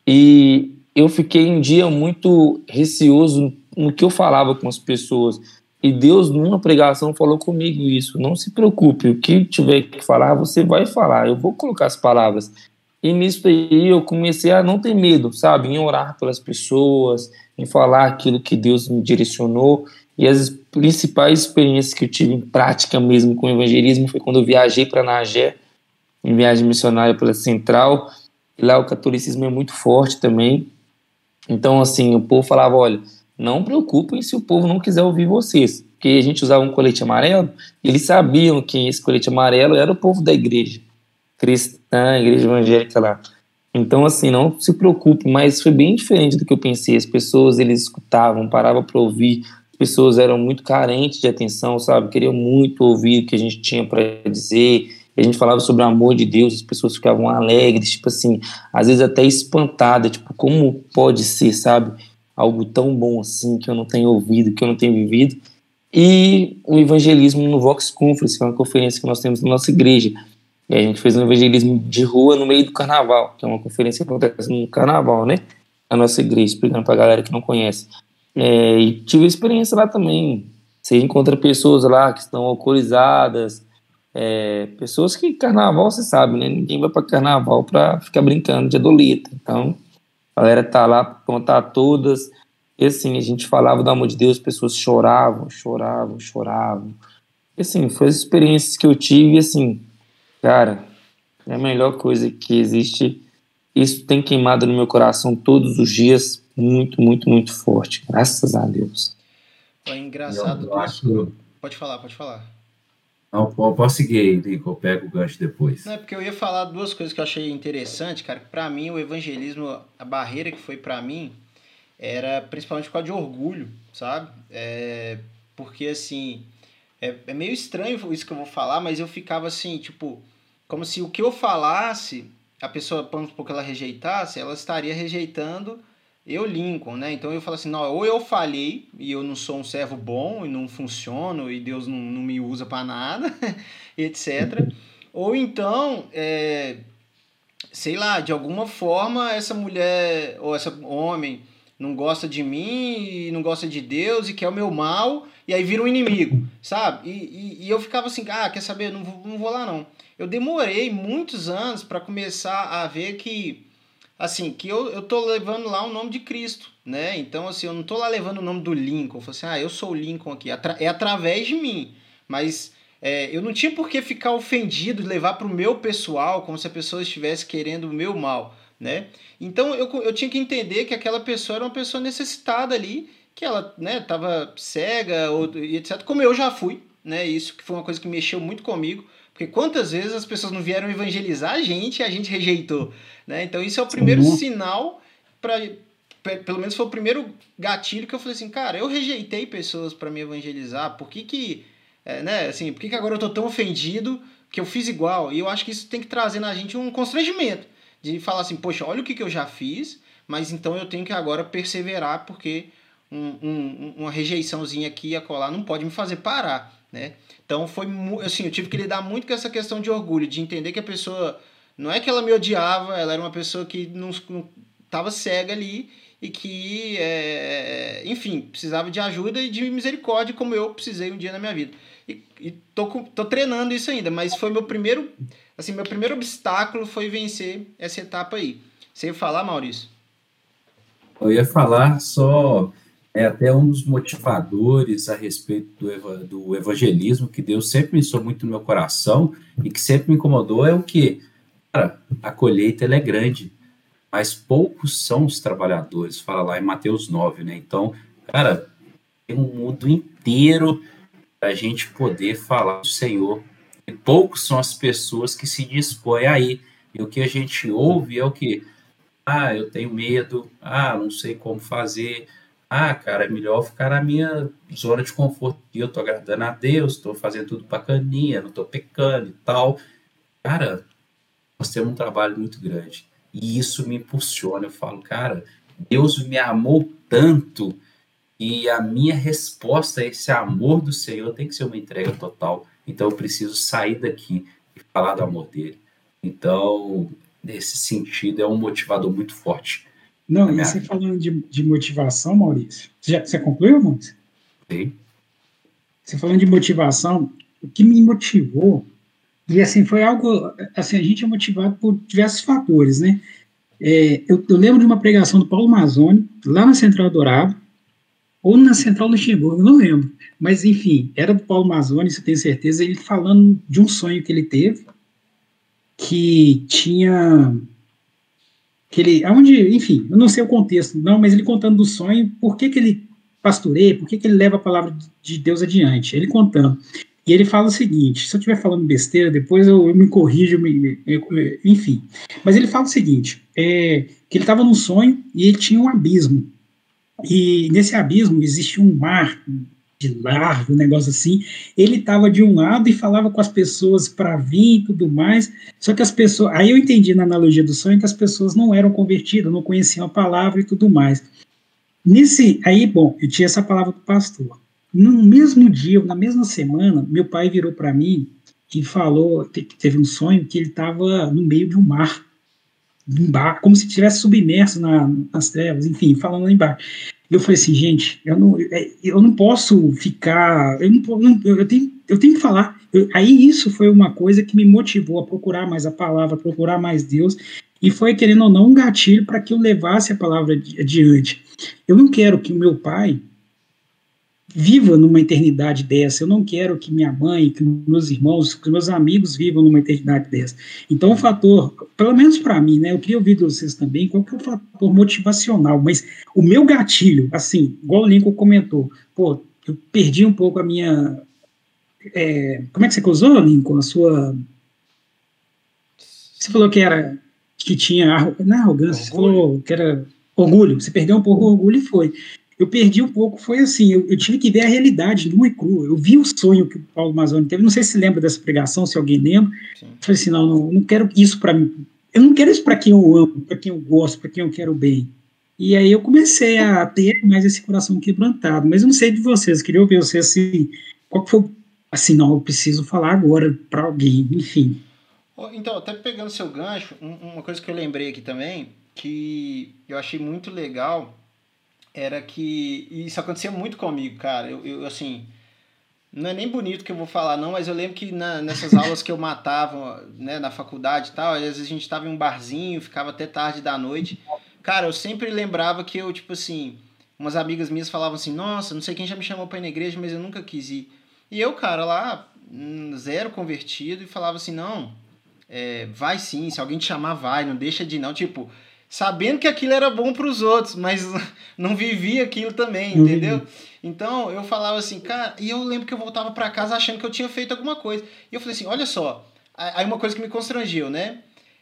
E eu fiquei um dia muito receoso no que eu falava com as pessoas. E Deus, numa pregação, falou comigo isso. Não se preocupe, o que tiver que falar, você vai falar. Eu vou colocar as palavras. E nisso aí eu comecei a não ter medo, sabe? Em orar pelas pessoas, em falar aquilo que Deus me direcionou. E as principais experiências que eu tive em prática mesmo com o evangelismo foi quando eu viajei para Nagé, em viagem missionária pela Central. E lá o catolicismo é muito forte também. Então, assim, o povo falava: olha, não preocupem se o povo não quiser ouvir vocês. Porque a gente usava um colete amarelo, eles sabiam que esse colete amarelo era o povo da igreja cristã, igreja evangélica lá. Então, assim, não se preocupe, mas foi bem diferente do que eu pensei. As pessoas, eles escutavam, paravam para ouvir. As pessoas eram muito carentes de atenção, sabe? Queriam muito ouvir o que a gente tinha para dizer. A gente falava sobre o amor de Deus, as pessoas ficavam alegres, tipo assim, às vezes até espantadas, tipo, como pode ser, sabe? Algo tão bom assim que eu não tenho ouvido, que eu não tenho vivido. E o evangelismo no Vox Conference, que é uma conferência que nós temos na nossa igreja. E a gente fez um evangelismo de rua no meio do carnaval, que é uma conferência que acontece no carnaval, né? A nossa igreja, explicando pra galera que não conhece. É, e tive experiência lá também. Você encontra pessoas lá que estão alcoolizadas, é, pessoas que carnaval, você sabe, né? Ninguém vai para carnaval para ficar brincando de adolita. Então, a galera tá lá para contar todas. E assim, a gente falava do amor de Deus, pessoas choravam, choravam, choravam. E assim, foi as experiências que eu tive, assim, Cara, é a melhor coisa que existe. Isso tem queimado no meu coração todos os dias, muito, muito, muito forte. Graças a Deus. É engraçado. Eu, eu acho... Pode falar, pode falar. Não, posso seguir, Lico, eu pego o gancho depois. Não, é porque eu ia falar duas coisas que eu achei interessante, cara. Para mim, o evangelismo, a barreira que foi para mim, era principalmente por causa de orgulho, sabe? É, porque, assim, é, é meio estranho isso que eu vou falar, mas eu ficava assim, tipo, como se o que eu falasse, a pessoa, vamos supor que ela rejeitasse, ela estaria rejeitando eu, Lincoln, né? Então eu falo assim, não, ou eu falhei e eu não sou um servo bom e não funciono e Deus não, não me usa para nada, etc. Ou então, é, sei lá, de alguma forma essa mulher ou esse homem não gosta de mim e não gosta de Deus e quer o meu mal e aí vira um inimigo, sabe? E, e, e eu ficava assim, ah, quer saber? Não vou, não vou lá não. Eu demorei muitos anos para começar a ver que, assim, que eu, eu tô levando lá o nome de Cristo, né? Então, assim, eu não tô lá levando o nome do Lincoln. Eu falei assim, ah, eu sou o Lincoln aqui. É através de mim. Mas é, eu não tinha por que ficar ofendido levar para o meu pessoal, como se a pessoa estivesse querendo o meu mal né? Então eu, eu tinha que entender que aquela pessoa era uma pessoa necessitada ali, que ela, né, tava cega ou etc, como eu já fui, né? Isso que foi uma coisa que mexeu muito comigo, porque quantas vezes as pessoas não vieram evangelizar a gente e a gente rejeitou, né? Então isso é o primeiro Sim. sinal para pelo menos foi o primeiro gatilho que eu falei assim, cara, eu rejeitei pessoas para me evangelizar, por que que, é, né, assim, por que que agora eu tô tão ofendido que eu fiz igual? E eu acho que isso tem que trazer na gente um constrangimento, de falar assim, poxa, olha o que que eu já fiz, mas então eu tenho que agora perseverar, porque um, um, uma rejeiçãozinha aqui e acolá não pode me fazer parar, né? Então foi, assim, eu tive que lidar muito com essa questão de orgulho, de entender que a pessoa, não é que ela me odiava, ela era uma pessoa que não, não tava cega ali e que, é, enfim, precisava de ajuda e de misericórdia, como eu precisei um dia na minha vida. E, e tô, tô treinando isso ainda, mas foi meu primeiro, assim, meu primeiro obstáculo foi vencer essa etapa aí. Você ia falar, Maurício? Eu ia falar só, é até um dos motivadores a respeito do, do evangelismo, que Deus sempre pensou muito no meu coração e que sempre me incomodou, é o que? Cara, a colheita é grande, mas poucos são os trabalhadores, fala lá em Mateus 9, né? Então, cara, tem um mundo inteiro a gente poder falar do Senhor. E poucos são as pessoas que se dispõem aí. E o que a gente ouve é o que? Ah, eu tenho medo. Ah, não sei como fazer. Ah, cara, é melhor ficar na minha zona de conforto. Eu tô agradando a Deus, tô fazendo tudo bacaninha, não tô pecando e tal. Cara, nós temos um trabalho muito grande. E isso me impulsiona. Eu falo, cara, Deus me amou tanto e a minha resposta a esse amor do Senhor tem que ser uma entrega total. Então eu preciso sair daqui e falar do amor dele. Então, nesse sentido, é um motivador muito forte. Não, e você falando de, de motivação, Maurício, você, já, você concluiu, Maurício? Sim. Você falando de motivação, o que me motivou e assim, foi algo. Assim, a gente é motivado por diversos fatores, né? É, eu, eu, lembro de uma pregação do Paulo Mazzoni, lá na Central Dourado, ou na Central Luxemburgo, não lembro. Mas, enfim, era do Paulo Mazzoni, isso eu tenho certeza, ele falando de um sonho que ele teve, que tinha. Que ele, aonde, enfim, eu não sei o contexto, não, mas ele contando do sonho, por que, que ele pastoreia, por que, que ele leva a palavra de Deus adiante. Ele contando. E ele fala o seguinte: se eu estiver falando besteira, depois eu, eu me corrijo, me, eu, enfim. Mas ele fala o seguinte: é, que ele estava num sonho e ele tinha um abismo. E nesse abismo existia um mar de largo, um negócio assim. Ele estava de um lado e falava com as pessoas para vir e tudo mais. Só que as pessoas. Aí eu entendi na analogia do sonho que as pessoas não eram convertidas, não conheciam a palavra e tudo mais. Nesse. Aí, bom, eu tinha essa palavra do pastor. No mesmo dia, na mesma semana, meu pai virou para mim e falou que teve um sonho que ele estava no meio de um mar, bar, como se estivesse submerso na, nas trevas, enfim, falando lá embaixo. Eu falei assim, gente, eu não, é, eu não posso ficar, eu, não, eu, tenho, eu tenho que falar. Eu, aí isso foi uma coisa que me motivou a procurar mais a palavra, procurar mais Deus, e foi, querendo ou não, um gatilho para que eu levasse a palavra adiante. Eu não quero que o meu pai viva numa eternidade dessa. Eu não quero que minha mãe, que meus irmãos, que meus amigos vivam numa eternidade dessa. Então, o fator, pelo menos para mim, né, eu queria ouvir de vocês também, qual que é o fator motivacional, mas o meu gatilho, assim, igual o Lincoln comentou, pô, eu perdi um pouco a minha. É, como é que você usou, Lincoln? A sua. Você falou que era. que tinha. Não é arrogância, você falou que era orgulho. Você perdeu um pouco o orgulho e foi eu perdi um pouco, foi assim, eu, eu, tive que ver a realidade nua e crua. Eu vi o sonho que o Paulo Mazzoni teve, não sei se lembra dessa pregação, se alguém lembra. Sim. Eu falei assim, não, não, não quero isso para mim. Eu não quero isso para quem eu amo, para quem eu gosto, para quem eu quero bem. E aí eu comecei a ter mais esse coração quebrantado. Mas eu não sei de vocês, queria ouvir vocês assim, qual que foi, assim, não, eu preciso falar agora para alguém, enfim. Então, até pegando seu gancho, uma coisa que eu lembrei aqui também, que eu achei muito legal, era que isso acontecia muito comigo, cara. Eu, eu assim, não é nem bonito que eu vou falar, não, mas eu lembro que na, nessas aulas que eu matava, né, na faculdade e tal, às vezes a gente tava em um barzinho, ficava até tarde da noite. Cara, eu sempre lembrava que eu, tipo assim, umas amigas minhas falavam assim, nossa, não sei quem já me chamou pra ir na igreja, mas eu nunca quis ir. E eu, cara, lá, hum, zero convertido, e falava assim, não, é, vai sim, se alguém te chamar, vai, não deixa de não. Tipo, sabendo que aquilo era bom para os outros, mas não vivia aquilo também, entendeu? Então eu falava assim, cara, e eu lembro que eu voltava para casa achando que eu tinha feito alguma coisa. E eu falei assim, olha só, aí uma coisa que me constrangiu, né?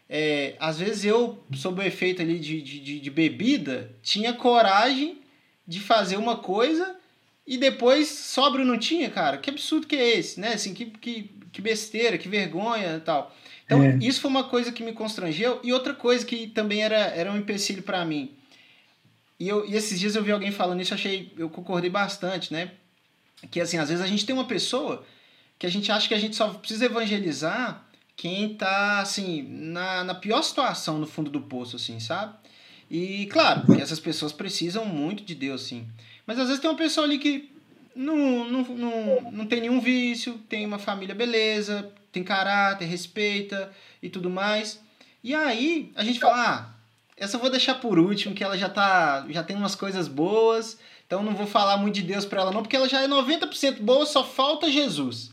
é, às vezes eu, sob o efeito ali de, de, de bebida, tinha coragem de fazer uma coisa e depois sobra não tinha, cara. Que absurdo que é esse, né? Assim, que, que, que besteira, que vergonha e tal. Então, é. isso foi uma coisa que me constrangeu. E outra coisa que também era, era um empecilho para mim. E, eu, e esses dias eu vi alguém falando isso, achei, eu concordei bastante, né? Que assim, às vezes a gente tem uma pessoa que a gente acha que a gente só precisa evangelizar quem tá, assim, na, na pior situação no fundo do poço, assim, sabe? E, claro, essas pessoas precisam muito de Deus, sim. Mas às vezes tem uma pessoa ali que não, não, não, não tem nenhum vício, tem uma família beleza, tem caráter, respeita e tudo mais. E aí a gente fala, ah, essa eu vou deixar por último, que ela já tá, já tem umas coisas boas, então não vou falar muito de Deus para ela não, porque ela já é 90% boa, só falta Jesus.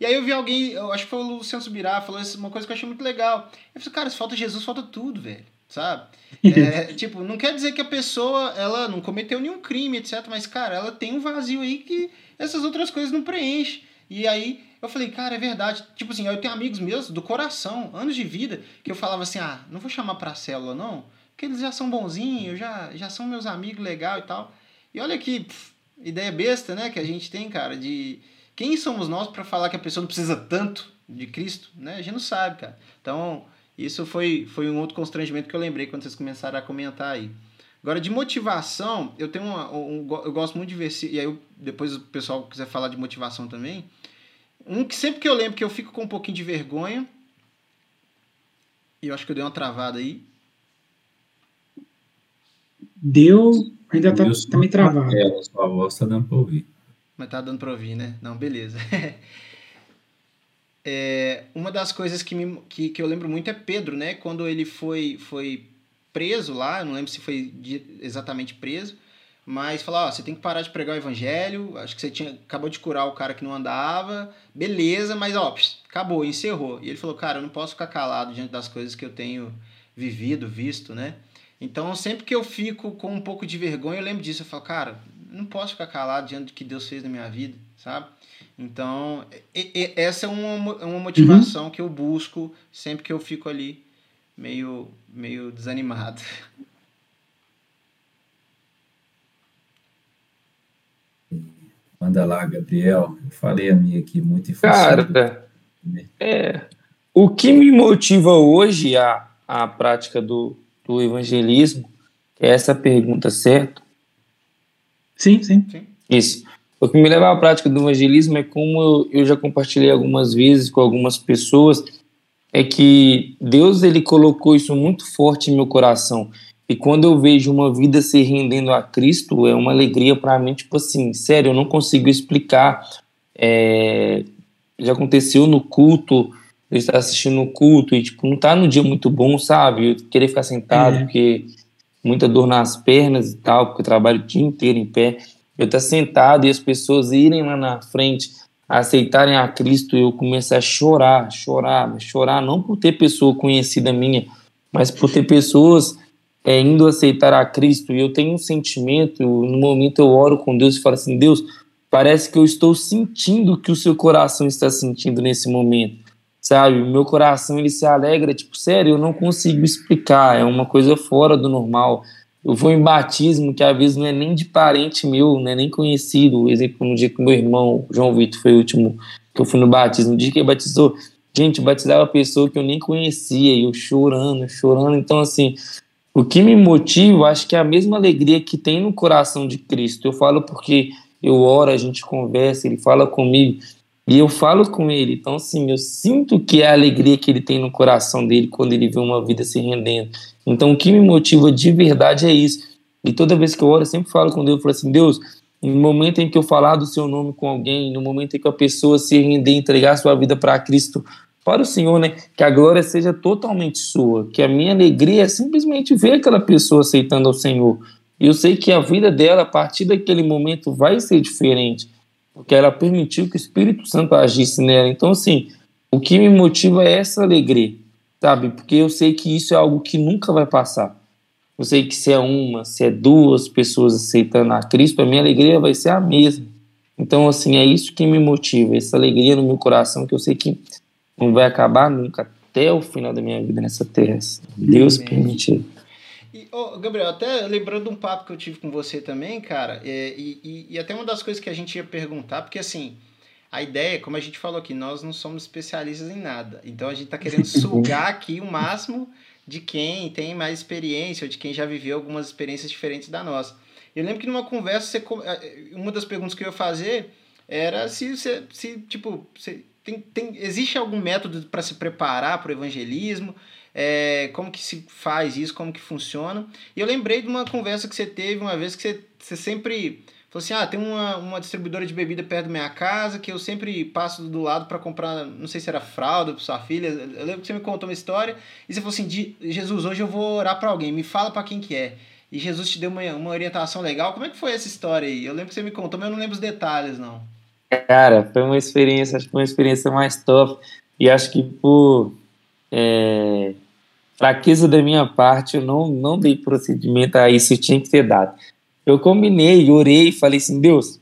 E aí eu vi alguém, eu acho que foi o Luciano Subirá, falou uma coisa que eu achei muito legal. Eu falei, cara, se falta Jesus, falta tudo, velho. Sabe? É, tipo, não quer dizer que a pessoa, ela não cometeu nenhum crime, etc. Mas, cara, ela tem um vazio aí que essas outras coisas não preenchem. E aí eu falei, cara, é verdade. Tipo assim, eu tenho amigos meus do coração, anos de vida, que eu falava assim, ah, não vou chamar pra célula, não. Porque eles já são bonzinhos, já, já são meus amigos legal e tal. E olha que pff, ideia besta, né, que a gente tem, cara, de quem somos nós para falar que a pessoa não precisa tanto de Cristo? Né? A gente não sabe, cara. Então, isso foi, foi um outro constrangimento que eu lembrei quando vocês começaram a comentar aí. Agora, de motivação, eu tenho uma, um, eu gosto muito de ver se. E aí, eu, depois o pessoal quiser falar de motivação também. Um que sempre que eu lembro que eu fico com um pouquinho de vergonha. E eu acho que eu dei uma travada aí. Deu, ainda tá, tá meio travado. É, sua voz tá dando pra ouvir. Mas tá dando pra ouvir, né? Não, beleza. é, uma das coisas que, me, que, que eu lembro muito é Pedro, né? Quando ele foi, foi preso lá, eu não lembro se foi exatamente preso, mas falou, ó, você tem que parar de pregar o evangelho, acho que você tinha, acabou de curar o cara que não andava, beleza, mas ó, pss, acabou, encerrou. E ele falou, cara, eu não posso ficar calado diante das coisas que eu tenho vivido, visto, né? Então, sempre que eu fico com um pouco de vergonha, eu lembro disso, eu falo, cara, não posso ficar calado diante do que Deus fez na minha vida, sabe? Então, e, e, essa é uma, uma motivação uhum. que eu busco sempre que eu fico ali meio, meio desanimado. Manda lá, Gabriel. Eu falei a minha aqui muito em Cara, é, o que me motiva hoje a, a prática do, do evangelismo, é essa pergunta, certo? Sim, sim. Isso. O que me leva à prática do evangelismo é como eu já compartilhei algumas vezes com algumas pessoas, é que Deus ele colocou isso muito forte em meu coração. E quando eu vejo uma vida se rendendo a Cristo, é uma alegria para mim, tipo assim, sério, eu não consigo explicar. É, já aconteceu no culto, eu estar assistindo o culto e, tipo, não tá no dia muito bom, sabe? Eu querer ficar sentado, é. porque muita dor nas pernas e tal, porque eu trabalho o dia inteiro em pé. Eu estar sentado e as pessoas irem lá na frente, aceitarem a Cristo, eu começar a chorar, chorar, chorar, não por ter pessoa conhecida minha, mas por ter pessoas é, indo aceitar a Cristo. E eu tenho um sentimento, no momento eu oro com Deus e falo assim: Deus, parece que eu estou sentindo o que o seu coração está sentindo nesse momento sabe? O meu coração ele se alegra, tipo, sério, eu não consigo explicar, é uma coisa fora do normal. Eu vou em batismo que às vezes não é nem de parente meu, não é nem conhecido. Exemplo, no dia que meu irmão, João Vitor, foi o último que eu fui no batismo, no dia que ele batizou, gente, batizava pessoa que eu nem conhecia, e eu chorando, chorando. Então, assim, o que me motiva, acho que é a mesma alegria que tem no coração de Cristo. Eu falo porque eu oro, a gente conversa, ele fala comigo. E eu falo com ele, então assim, eu sinto que é a alegria que ele tem no coração dele quando ele vê uma vida se rendendo. Então o que me motiva de verdade é isso. E toda vez que eu oro, eu sempre falo com Deus, eu falo assim, Deus, no momento em que eu falar do seu nome com alguém, no momento em que a pessoa se render, entregar sua vida para Cristo, para o Senhor, né, que a glória seja totalmente sua, que a minha alegria é simplesmente ver aquela pessoa aceitando ao Senhor. E eu sei que a vida dela, a partir daquele momento, vai ser diferente porque ela permitiu que o Espírito Santo agisse nela. Então, assim, o que me motiva é essa alegria, sabe? Porque eu sei que isso é algo que nunca vai passar. Eu sei que se é uma, se é duas pessoas aceitando a Cristo, a minha alegria vai ser a mesma. Então, assim, é isso que me motiva, essa alegria no meu coração, que eu sei que não vai acabar nunca. até o final da minha vida nessa terra. Deus permitir. E, oh, Gabriel, até lembrando um papo que eu tive com você também, cara, é, e, e, e, até uma das coisas que a gente ia perguntar, porque assim, a ideia, como a gente falou aqui, nós não somos especialistas em nada. Então a gente está querendo sugar aqui o máximo de quem tem mais experiência ou de quem já viveu algumas experiências diferentes da nossa. Eu lembro que numa conversa, você, eh, uma das perguntas que eu ia fazer era se você, se, tipo, você tem, tem, existe algum método para se preparar para o evangelismo? É, como que se faz isso? Como que funciona? E eu lembrei de uma conversa que você teve uma vez que você, você sempre falou assim: ah, tem uma, uma distribuidora de bebida perto da minha casa que eu sempre passo do lado para comprar, não sei se era fralda para sua filha. Eu lembro que você me contou uma história e você falou assim: Jesus, hoje eu vou orar para alguém, me fala para quem que é. E Jesus te deu uma, uma orientação legal. Como é que foi essa história aí? Eu lembro que você me contou, mas eu não lembro os detalhes, não. Cara, foi uma experiência, acho que foi uma experiência mais top. E acho que por é, fraqueza da minha parte, eu não, não dei procedimento a isso, tinha que ter dado. Eu combinei, orei e falei assim: Deus,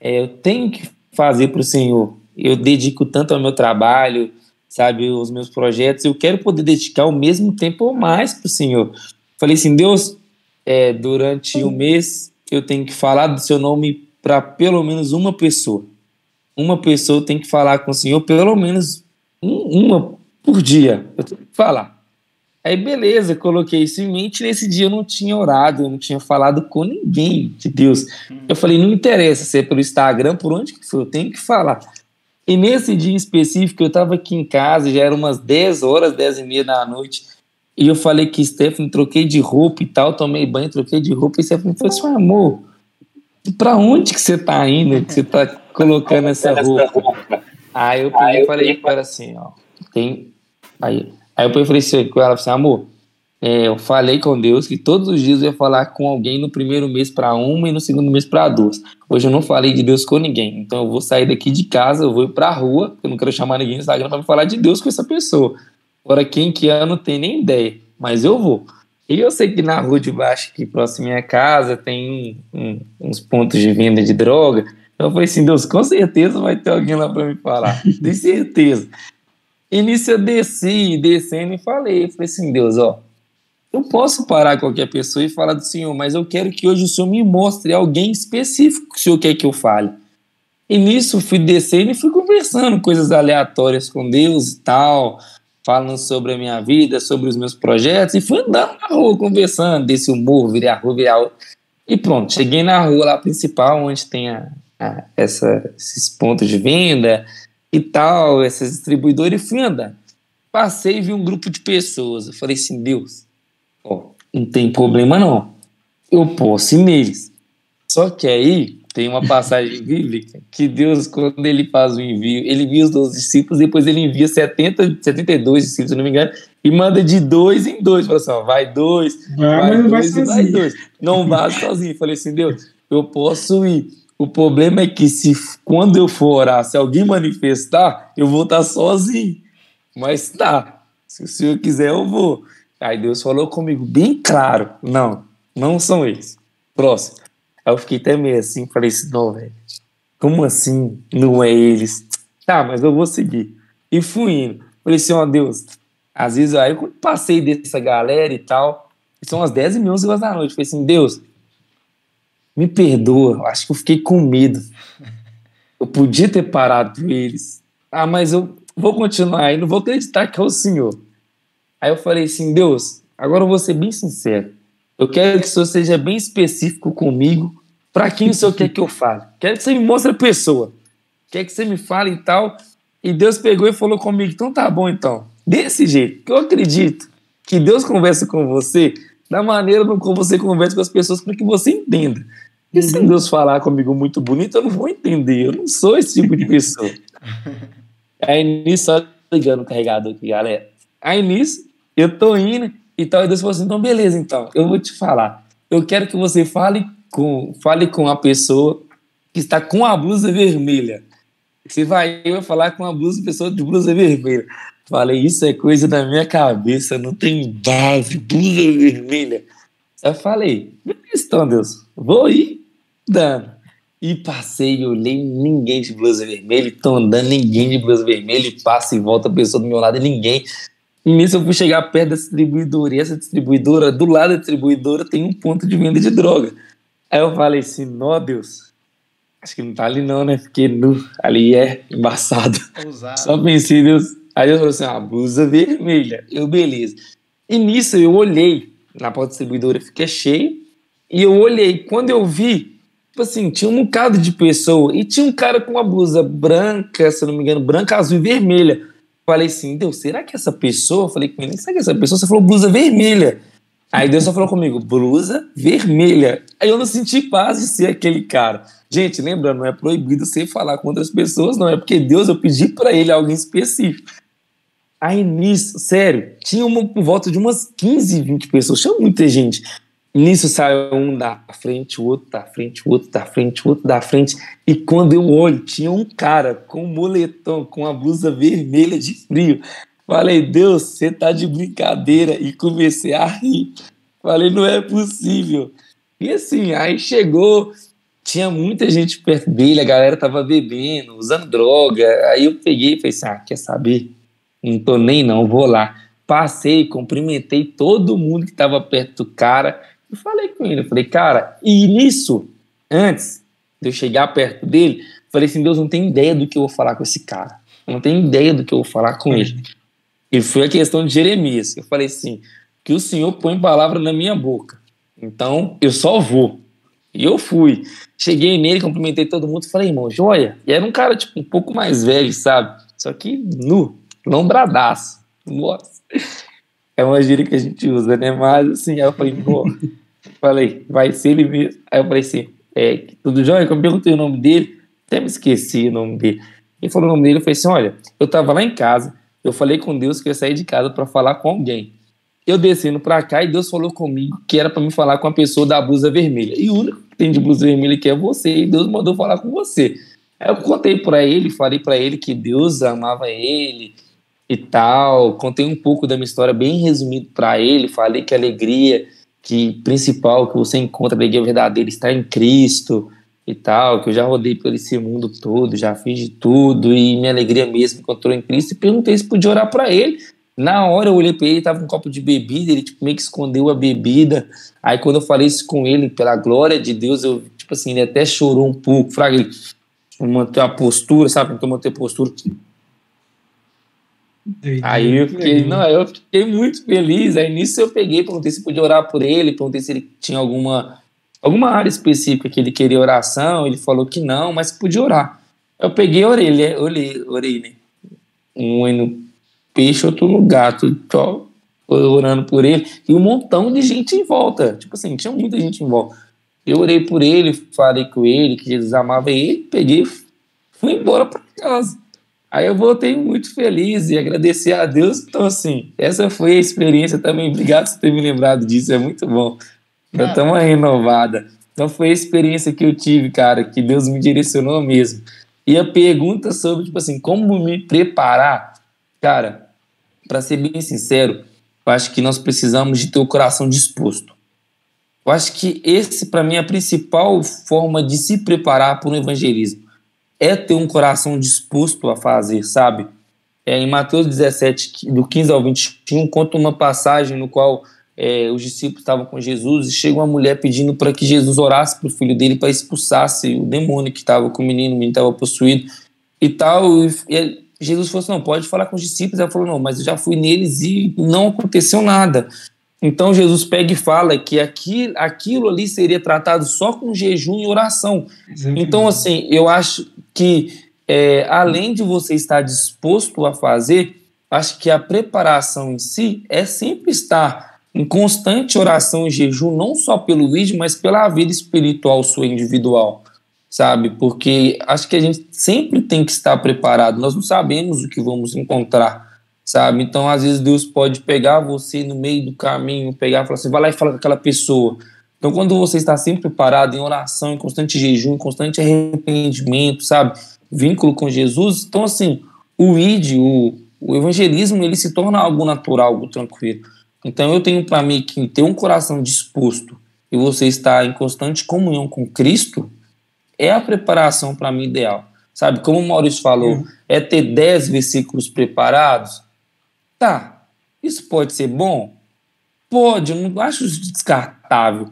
é, eu tenho que fazer para o Senhor. Eu dedico tanto ao meu trabalho, sabe, os meus projetos, eu quero poder dedicar o mesmo tempo ou mais para o Senhor. Falei assim: Deus, é, durante o um mês eu tenho que falar do seu nome para pelo menos uma pessoa. Uma pessoa tem que falar com o Senhor pelo menos um, uma por dia. Eu tenho que falar. Aí, beleza, coloquei isso em mente. Nesse dia eu não tinha orado, eu não tinha falado com ninguém de Deus. Eu falei, não interessa se é pelo Instagram, por onde que for, eu tenho que falar. E nesse dia específico, eu estava aqui em casa, já eram umas 10 horas, 10 e meia da noite. E eu falei que Stephanie, troquei de roupa e tal, tomei banho, troquei de roupa. E Stephanie falou assim: amor, pra onde que você tá indo? Que você tá colocando essa roupa? Aí eu peguei e falei para assim: ó, tem. Aí Aí eu falei assim, com ela, assim, amor, é, eu falei com Deus que todos os dias eu ia falar com alguém no primeiro mês para uma e no segundo mês para duas. Hoje eu não falei de Deus com ninguém. Então eu vou sair daqui de casa, eu vou ir pra rua, eu não quero chamar ninguém no Instagram para falar de Deus com essa pessoa. Agora, quem que é, eu não tenho nem ideia, mas eu vou. E eu sei que na rua de baixo, aqui próximo à minha casa, tem um, uns pontos de venda de droga. Então eu falei assim, Deus, com certeza vai ter alguém lá para me falar. De certeza. E nisso eu desci, descendo e falei, falei assim, Deus, ó, eu posso parar qualquer pessoa e falar do Senhor, mas eu quero que hoje o Senhor me mostre alguém específico que o Senhor quer que eu fale. E nisso fui descendo e fui conversando coisas aleatórias com Deus e tal, falando sobre a minha vida, sobre os meus projetos, e fui andando na rua conversando, desse humor, virei a rua, virei a rua. E pronto, cheguei na rua lá principal, onde tem a, a, essa, esses pontos de venda, e tal, esses distribuidores, e fui andando. Passei e vi um grupo de pessoas. Eu falei assim, Deus, ó, não tem problema não. Eu posso ir neles. Só que aí tem uma passagem bíblica que Deus, quando ele faz o envio, ele envia os 12 discípulos, depois ele envia 70, 72 discípulos, se não me engano, e manda de dois em dois. Fala assim, ó, vai dois, vai, vai dois vai, vai dois. Não vai sozinho. Falei assim, Deus, eu posso ir o problema é que se quando eu for orar, se alguém manifestar, eu vou estar sozinho. Mas tá, se o senhor quiser, eu vou. Aí Deus falou comigo bem claro: não, não são eles. Próximo. Aí eu fiquei até meio assim, falei assim: não, velho, como assim não é eles? Tá, mas eu vou seguir. E fui indo. Falei assim: ó, Deus, às vezes aí eu passei dessa galera e tal, são as 10 e meia, 11 horas da noite. Falei assim: Deus, me perdoa, acho que eu fiquei com medo. Eu podia ter parado eles. Ah, mas eu vou continuar e não vou acreditar que é o Senhor. Aí eu falei assim, Deus, agora eu vou ser bem sincero. Eu quero que o Senhor seja bem específico comigo. Para quem o Senhor quer que eu fale? Quero que você me mostre a pessoa. Quer que você me fale e tal. E Deus pegou e falou comigo, então tá bom então. Desse jeito, que eu acredito que Deus conversa com você da maneira como você conversa com as pessoas para que você entenda. E se Deus falar comigo muito bonito, eu não vou entender. Eu não sou esse tipo de pessoa. Aí nisso, só ligando o carregador aqui, galera. Aí nisso, eu tô indo e tal. E Deus falou assim: então, beleza, então, eu vou te falar. Eu quero que você fale com, fale com a pessoa que está com a blusa vermelha. Você vai, eu vou falar com a blusa, pessoa de blusa vermelha. Falei, isso é coisa da minha cabeça, não tem base, blusa vermelha. Eu falei, então, Deus, vou ir dando. E passei, olhei ninguém de blusa vermelha, tô andando, ninguém de blusa vermelha, e passa e volta a pessoa do meu lado e ninguém. E nisso eu fui chegar perto da distribuidora, e essa distribuidora, do lado da distribuidora, tem um ponto de venda de droga. Aí eu falei assim, nó Deus, acho que não tá ali não, né? Porque ali é embaçado. Ousado. Só pensei, Deus. Aí eu falei assim, ah, blusa vermelha. Eu, beleza. E nisso eu olhei na porta distribuidora, fiquei cheio, e eu olhei. Quando eu vi, tipo assim, tinha um bocado de pessoa, e tinha um cara com uma blusa branca, se não me engano, branca, azul e vermelha. Falei assim, Deus, será que essa pessoa? Falei com ele, será que essa pessoa? Você falou blusa vermelha. Aí Deus só falou comigo, blusa vermelha. Aí eu não senti paz de ser aquele cara. Gente, lembrando, não é proibido você falar com outras pessoas, não. É porque Deus, eu pedi para ele algo específico. Aí nisso, sério, tinha uma, por volta de umas 15, 20 pessoas, tinha muita gente. Nisso saiu um da frente, o outro da frente, o outro da frente, o outro da frente. E quando eu olho, tinha um cara com um moletom, com a blusa vermelha de frio. Falei, Deus, você tá de brincadeira. E comecei a rir. Falei, não é possível. E assim, aí chegou, tinha muita gente perto dele, a galera tava bebendo, usando droga. Aí eu peguei e falei assim: ah, quer saber? Não tô nem não, vou lá. Passei, cumprimentei todo mundo que tava perto do cara e falei com ele, falei, cara, e nisso, antes de eu chegar perto dele, falei assim, Deus, não tem ideia do que eu vou falar com esse cara. Não tenho ideia do que eu vou falar com ele. E foi a questão de Jeremias. Eu falei assim, que o Senhor põe palavra na minha boca. Então, eu só vou. E eu fui. Cheguei nele, cumprimentei todo mundo, falei, irmão, joia. E era um cara, tipo, um pouco mais velho, sabe? Só que nu, lombradaço. Nossa. É uma gíria que a gente usa, né? Mas, assim, aí eu falei, pô, Falei, vai ser ele mesmo. Aí eu falei assim, é, tudo jóia? Eu perguntei o nome dele, até me esqueci o nome dele. Ele falou o nome dele, eu falei assim, olha, eu tava lá em casa, eu falei com Deus que eu ia sair de casa para falar com alguém. Eu descendo para cá e Deus falou comigo que era para me falar com a pessoa da blusa vermelha. E o único que tem de blusa vermelha que é você, e Deus mandou falar com você. Aí eu contei para ele, falei para ele que Deus amava ele e tal, contei um pouco da minha história bem resumido para ele, falei que a alegria que principal que você encontra da igreja verdadeira está em Cristo e tal, que eu já rodei por esse mundo todo, já fiz de tudo e minha alegria mesmo encontrou em Cristo e perguntei se podia orar para ele. Na hora eu olhei para ele, tava com um copo de bebida, ele tipo, meio que escondeu a bebida. Aí quando eu falei isso com ele, pela glória de Deus, eu tipo assim, ele até chorou um pouco, fraga, ele manter a postura, sabe? Tentou manter a postura. Aí eu fiquei, não, eu fiquei muito feliz. Aí nisso eu peguei, perguntei se podia orar por ele, perguntei se ele tinha alguma, alguma área específica que ele queria oração. Ele falou que não, mas podia orar. Eu peguei orei, ele, orei, orei, né? Um no peixe, outro no gato, só orando por ele. E um montão de gente em volta. Tipo assim, tinha muita gente em volta. Eu orei por ele, falei com ele que Jesus amava ele, peguei, fui embora para casa. Aí eu voltei muito feliz e agradecer a Deus. Então, assim, essa foi a experiência também. Obrigado por ter me lembrado disso, é muito bom. Eu estou uma renovada. Então, foi a experiência que eu tive, cara, que Deus me direcionou mesmo. E a pergunta sobre, tipo assim, como me preparar, cara, para ser bem sincero, eu acho que nós precisamos de ter o coração disposto. Eu acho que esse, para mim, é a principal forma de se preparar para o evangelismo é ter um coração disposto a fazer, sabe? É, em Mateus 17, do 15 ao 21, conta uma passagem no qual é, os discípulos estavam com Jesus e chega uma mulher pedindo para que Jesus orasse para o filho dele para expulsasse o demônio que estava com o menino, o menino estava possuído e tal. E, e Jesus falou assim: não, pode falar com os discípulos. Ela falou: não, mas eu já fui neles e não aconteceu nada. Então Jesus pega e fala que aquilo, aquilo ali seria tratado só com jejum e oração. Exatamente. Então, assim, eu acho que é, além de você estar disposto a fazer, acho que a preparação em si é sempre estar em constante oração e jejum, não só pelo vídeo, mas pela vida espiritual sua individual, sabe? Porque acho que a gente sempre tem que estar preparado. Nós não sabemos o que vamos encontrar sabe? Então, às vezes, Deus pode pegar você no meio do caminho, pegar e falar assim, vai lá e fala com aquela pessoa. Então, quando você está sempre parado em oração, em constante jejum, em constante arrependimento, sabe? Vínculo com Jesus, então, assim, o id, o, o evangelismo, ele se torna algo natural, algo tranquilo. Então, eu tenho para mim que ter um coração disposto e você estar em constante comunhão com Cristo é a preparação para mim ideal. Sabe, como o Maurício falou, uhum. é ter dez versículos preparados, Tá. Isso pode ser bom? Pode, eu não acho descartável.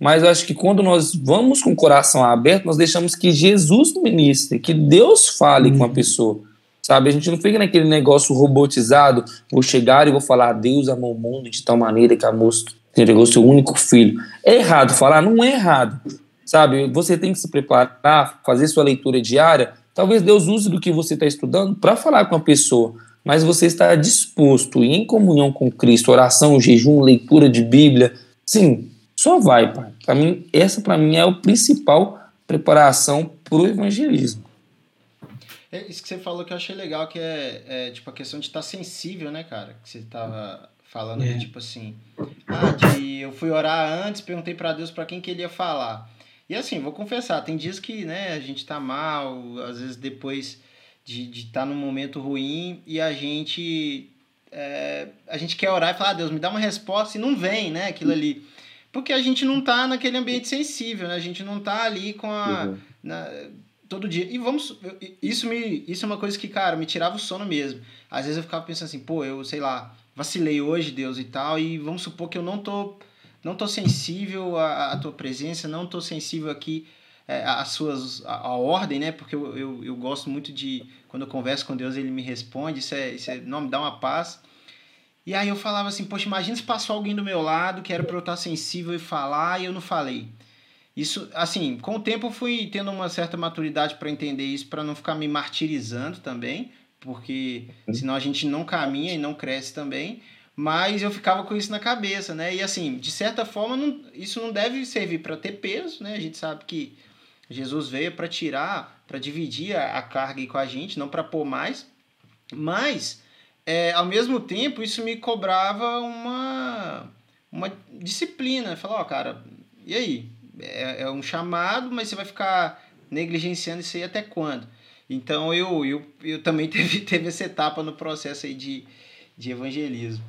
Mas eu acho que quando nós vamos com o coração aberto, nós deixamos que Jesus ministre, que Deus fale com a uhum. pessoa. Sabe? A gente não fica naquele negócio robotizado, vou chegar e vou falar, Deus amou o mundo de tal maneira que amou, entregou seu único filho. É errado falar? Não é errado. Sabe? Você tem que se preparar, fazer sua leitura diária. Talvez Deus use do que você está estudando para falar com a pessoa mas você está disposto em comunhão com Cristo, oração, jejum, leitura de Bíblia, sim, só vai, pai. Para mim, essa para mim é a principal preparação para o evangelismo. É isso que você falou que eu achei legal, que é, é tipo a questão de estar tá sensível, né, cara? Que você tava falando é. de tipo assim, ah, de, eu fui orar antes, perguntei para Deus para quem que ele ia falar. E assim, vou confessar, tem dias que, né, a gente tá mal, às vezes depois de estar tá num momento ruim e a gente é, a gente quer orar e falar, ah, Deus, me dá uma resposta e não vem, né, aquilo ali. Porque a gente não tá naquele ambiente sensível, né? A gente não tá ali com a... Uhum. Na, todo dia. E vamos... Isso, me, isso é uma coisa que, cara, me tirava o sono mesmo. Às vezes eu ficava pensando assim, pô, eu, sei lá, vacilei hoje, Deus, e tal, e vamos supor que eu não tô, não tô sensível à, à tua presença, não tô sensível aqui é, às suas... à, à ordem, né? Porque eu, eu, eu gosto muito de quando eu converso com Deus, ele me responde, isso, é, isso é, não me dá uma paz. E aí eu falava assim, poxa, imagina se passou alguém do meu lado que era para eu estar sensível e falar e eu não falei. Isso, assim, com o tempo eu fui tendo uma certa maturidade para entender isso, para não ficar me martirizando também, porque senão a gente não caminha e não cresce também. Mas eu ficava com isso na cabeça, né? E assim, de certa forma, não, isso não deve servir para ter peso, né? A gente sabe que Jesus veio para tirar, para dividir a, carga com a gente, não para pôr mais. Mas, é, ao mesmo tempo, isso me cobrava uma, uma disciplina. Falar, ó, cara, e aí? É, é um chamado, mas você vai ficar negligenciando isso aí até quando? Então, eu, eu, eu também teve, teve essa etapa no processo aí de, de evangelismo.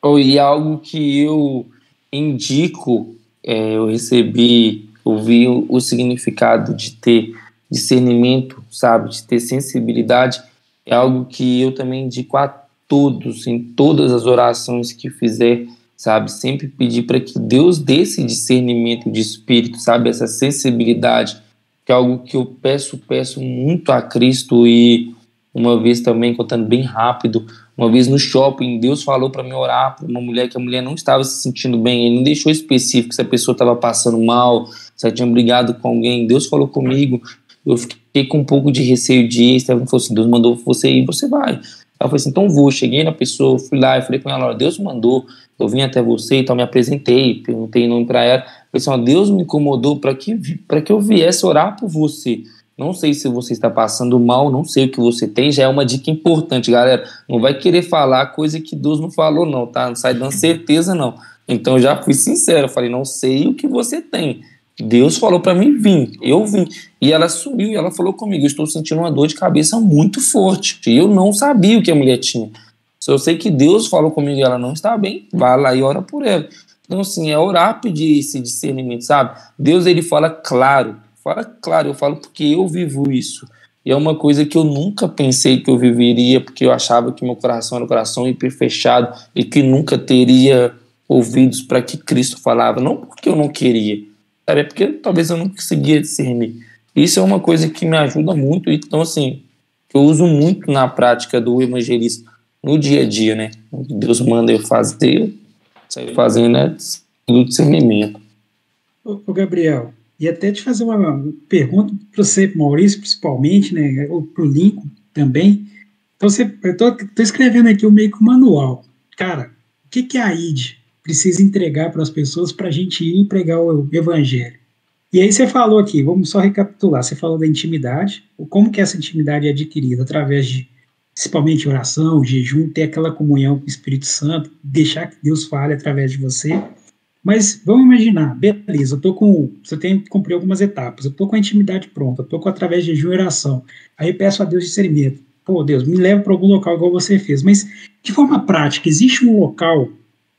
Oh, e algo que eu indico, é, eu recebi ouvir o, o significado de ter discernimento, sabe, de ter sensibilidade, é algo que eu também indico a todos, em todas as orações que fizer, sabe, sempre pedir para que Deus dê esse discernimento de espírito, sabe, essa sensibilidade, que é algo que eu peço, peço muito a Cristo e uma vez também, contando bem rápido, uma vez no shopping, Deus falou para mim orar para uma mulher que a mulher não estava se sentindo bem. Ele não deixou específico se a pessoa estava passando mal, se ela tinha brigado com alguém. Deus falou comigo. Eu fiquei com um pouco de receio ir. Estevão falou assim: Deus mandou você ir, você vai. Ela falou assim: então vou. Cheguei na pessoa, fui lá e falei com ela: Deus mandou, eu vim até você, então me apresentei, perguntei nome para ela. Falei assim: Deus me incomodou para que, que eu viesse orar por você. Não sei se você está passando mal, não sei o que você tem, já é uma dica importante, galera. Não vai querer falar coisa que Deus não falou, não, tá? Não sai dando certeza, não. Então já fui sincero, falei, não sei o que você tem. Deus falou para mim vir, eu vim. E ela subiu e ela falou comigo: estou sentindo uma dor de cabeça muito forte. E eu não sabia o que a mulher tinha. Se eu sei que Deus falou comigo e ela não está bem, vai lá e ora por ela. Então, assim, é orar, pedir esse discernimento, sabe? Deus, ele fala claro fala, claro, eu falo porque eu vivo isso. E é uma coisa que eu nunca pensei que eu viveria, porque eu achava que meu coração era um coração hiper fechado e que nunca teria ouvidos para que Cristo falava. Não porque eu não queria, sabe? é porque talvez eu não conseguia discernir. Isso é uma coisa que me ajuda muito, então, assim, eu uso muito na prática do evangelismo, no dia a dia, né? Deus manda eu fazer, sair fazendo, né? Do discernimento. Ô, Gabriel, e até te fazer uma pergunta para você, Maurício, principalmente, né, ou para o Lincoln também. Então, você, eu estou escrevendo aqui o meio que manual. Cara, o que, que a ID precisa entregar para as pessoas para a gente ir pregar o evangelho? E aí você falou aqui, vamos só recapitular, você falou da intimidade, como que essa intimidade é adquirida através de, principalmente oração, jejum, ter aquela comunhão com o Espírito Santo, deixar que Deus fale através de você, mas vamos imaginar, beleza, eu tô com. Você tem cumprir algumas etapas. Eu tô com a intimidade pronta, eu tô com através de jejum e oração. Aí peço a Deus discernimento. Pô, Deus, me leva para algum local igual você fez. Mas de forma prática, existe um local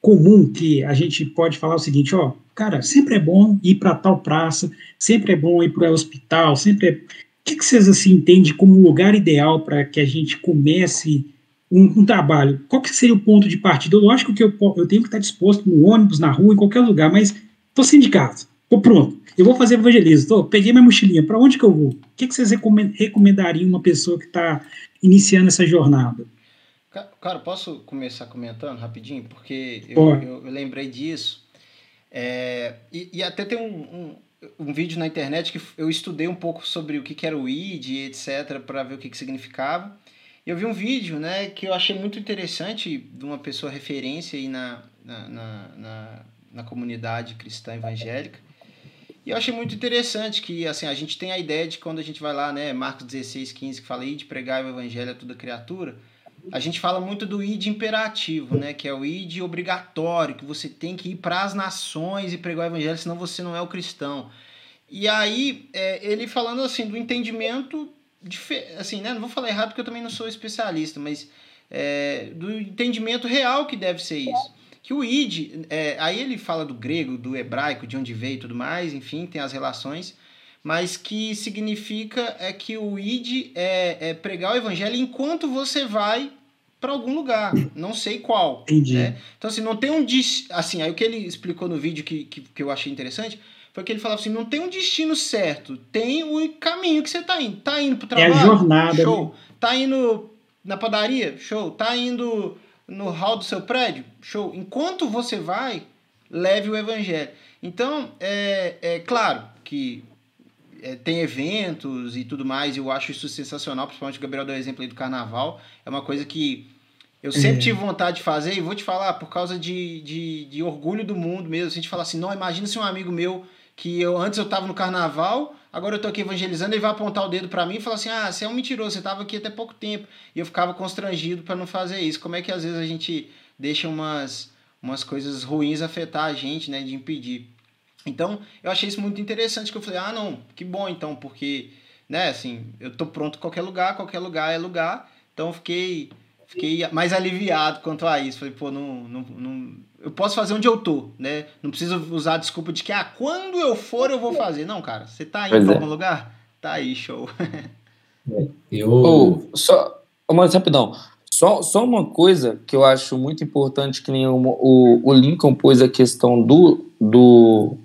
comum que a gente pode falar o seguinte, ó, cara, sempre é bom ir para tal praça, sempre é bom ir para o hospital, sempre é... O que, que vocês assim entendem como lugar ideal para que a gente comece um, um, trabalho, qual que seria o ponto de partida? Lógico que eu, eu tenho que estar disposto no ônibus, na rua, em qualquer lugar, mas estou casa, estou pronto, eu vou fazer evangelismo, tô, peguei minha mochilinha, para onde que eu vou? O que, que vocês recomendariam uma pessoa que está iniciando essa jornada? Cara, posso começar comentando rapidinho? Porque eu, eu, eu lembrei disso. É, e, e, até tem um, um, um, vídeo na internet que eu estudei um pouco sobre o que, que era o ID, etc., para ver o que, que significava. Eu vi um vídeo né, que eu achei muito interessante de uma pessoa referência aí na, na, na, na, na comunidade cristã evangélica. E eu achei muito interessante que assim, a gente tem a ideia de quando a gente vai lá, né, Marcos 16, 15, que fala aí de pregar o evangelho a toda criatura, a gente fala muito do id imperativo, né, que é o id obrigatório, que você tem que ir para as nações e pregar o evangelho, senão você não é o cristão. E aí, é, ele falando assim do entendimento assim, né? Não vou falar errado porque eu também não sou especialista, mas é, do entendimento real que deve ser isso. Que o id, é, aí ele fala do grego, do hebraico, de onde veio e tudo mais, enfim, tem as relações, mas que significa é que o id é, é pregar o evangelho enquanto você vai para algum lugar, não sei qual. Entendi. Né? Então, assim, não tem um. Assim, aí o que ele explicou no vídeo que, que, que eu achei interessante foi que ele falava assim: não tem um destino certo, tem o caminho que você tá indo. Tá indo pro trabalho? É a jornada. Show. Né? Tá indo na padaria? Show. Tá indo no hall do seu prédio? Show. Enquanto você vai, leve o evangelho. Então, é, é claro que é, tem eventos e tudo mais, e eu acho isso sensacional, principalmente o Gabriel deu o exemplo aí do carnaval. É uma coisa que eu sempre é. tive vontade de fazer, e vou te falar, por causa de, de, de orgulho do mundo mesmo, a gente fala assim, não, imagina se um amigo meu que eu antes eu tava no carnaval, agora eu tô aqui evangelizando, ele vai apontar o dedo para mim e falar assim: "Ah, você é um mentiroso, você tava aqui até pouco tempo". E eu ficava constrangido para não fazer isso. Como é que às vezes a gente deixa umas umas coisas ruins afetar a gente, né, de impedir. Então, eu achei isso muito interessante que eu falei: "Ah, não, que bom então, porque, né, assim, eu tô pronto em qualquer lugar, qualquer lugar é lugar". Então, eu fiquei fiquei mais aliviado quanto a isso. Falei, pô, não, não, não, eu posso fazer onde eu tô, né? Não preciso usar a desculpa de que, ah, quando eu for eu vou fazer. Não, cara, você tá indo pra é. algum lugar? Tá aí, show. eu... Oh, só, mas rapidão, só, só uma coisa que eu acho muito importante, que nem o, o, o Lincoln pôs a questão do, do,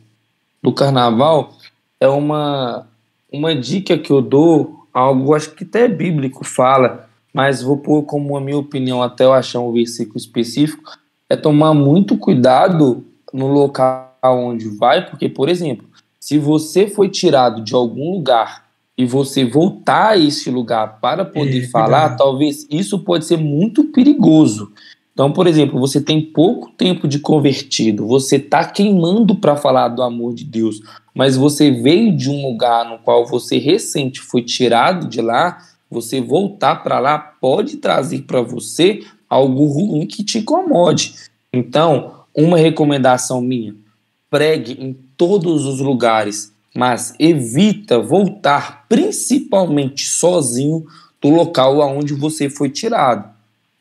do carnaval, é uma, uma dica que eu dou, algo acho que até bíblico fala, mas vou pôr como a minha opinião até eu achar um versículo específico, é tomar muito cuidado no local onde vai, porque, por exemplo, se você foi tirado de algum lugar e você voltar a esse lugar para poder é, falar, cuidado. talvez isso pode ser muito perigoso. Então, por exemplo, você tem pouco tempo de convertido, você está queimando para falar do amor de Deus, mas você veio de um lugar no qual você recente foi tirado de lá, você voltar para lá pode trazer para você algo ruim que te incomode. Então, uma recomendação minha: pregue em todos os lugares, mas evita voltar principalmente sozinho do local aonde você foi tirado.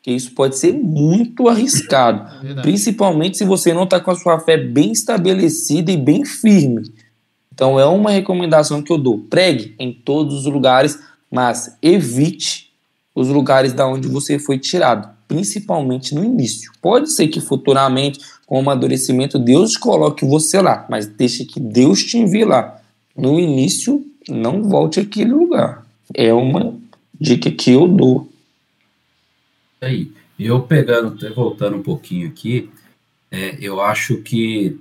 Que isso pode ser muito arriscado, é principalmente se você não está com a sua fé bem estabelecida e bem firme. Então é uma recomendação que eu dou: pregue em todos os lugares, mas evite os lugares da onde você foi tirado, principalmente no início. Pode ser que futuramente, com o amadurecimento, Deus coloque você lá, mas deixe que Deus te envie lá. No início, não volte àquele lugar. É uma dica que eu dou. Aí, eu pegando, voltando um pouquinho aqui, é, eu acho que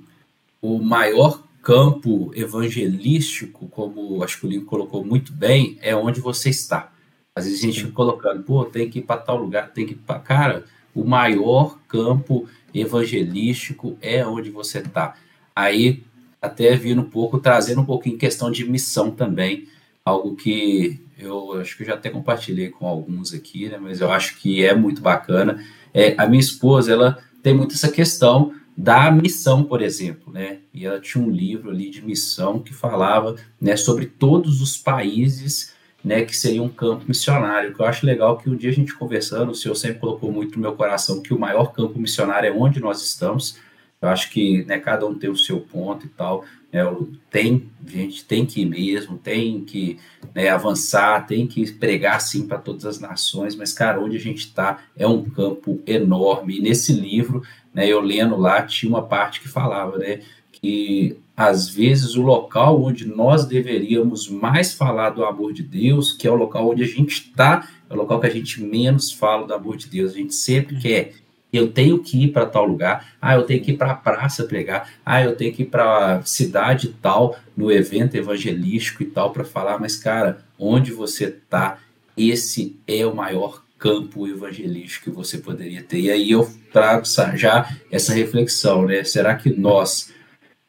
o maior campo evangelístico, como acho que o Lincoln colocou muito bem, é onde você está. Às vezes a gente fica colocando, pô, tem que ir para tal lugar, tem que ir para. Cara, o maior campo evangelístico é onde você está. Aí, até vindo um pouco, trazendo um pouquinho questão de missão também, algo que eu acho que eu já até compartilhei com alguns aqui, né, mas eu acho que é muito bacana. É, a minha esposa, ela tem muito essa questão da missão, por exemplo, né? E ela tinha um livro ali de missão que falava, né, sobre todos os países, né, que seria um campo missionário. Que eu acho legal que um dia a gente conversando, o senhor sempre colocou muito no meu coração que o maior campo missionário é onde nós estamos. Eu acho que né, cada um tem o seu ponto e tal. Né, tem, a gente tem que ir mesmo, tem que né, avançar, tem que pregar sim para todas as nações, mas, cara, onde a gente está é um campo enorme. E nesse livro, né, eu lendo lá, tinha uma parte que falava né, que às vezes o local onde nós deveríamos mais falar do amor de Deus, que é o local onde a gente está, é o local que a gente menos fala do amor de Deus. A gente sempre quer eu tenho que ir para tal lugar, ah, eu tenho que ir para a praça pregar, ah, eu tenho que ir para a cidade tal, no evento evangelístico e tal, para falar, mas cara, onde você está, esse é o maior campo evangelístico que você poderia ter. E aí eu trago já essa reflexão, né? Será que nós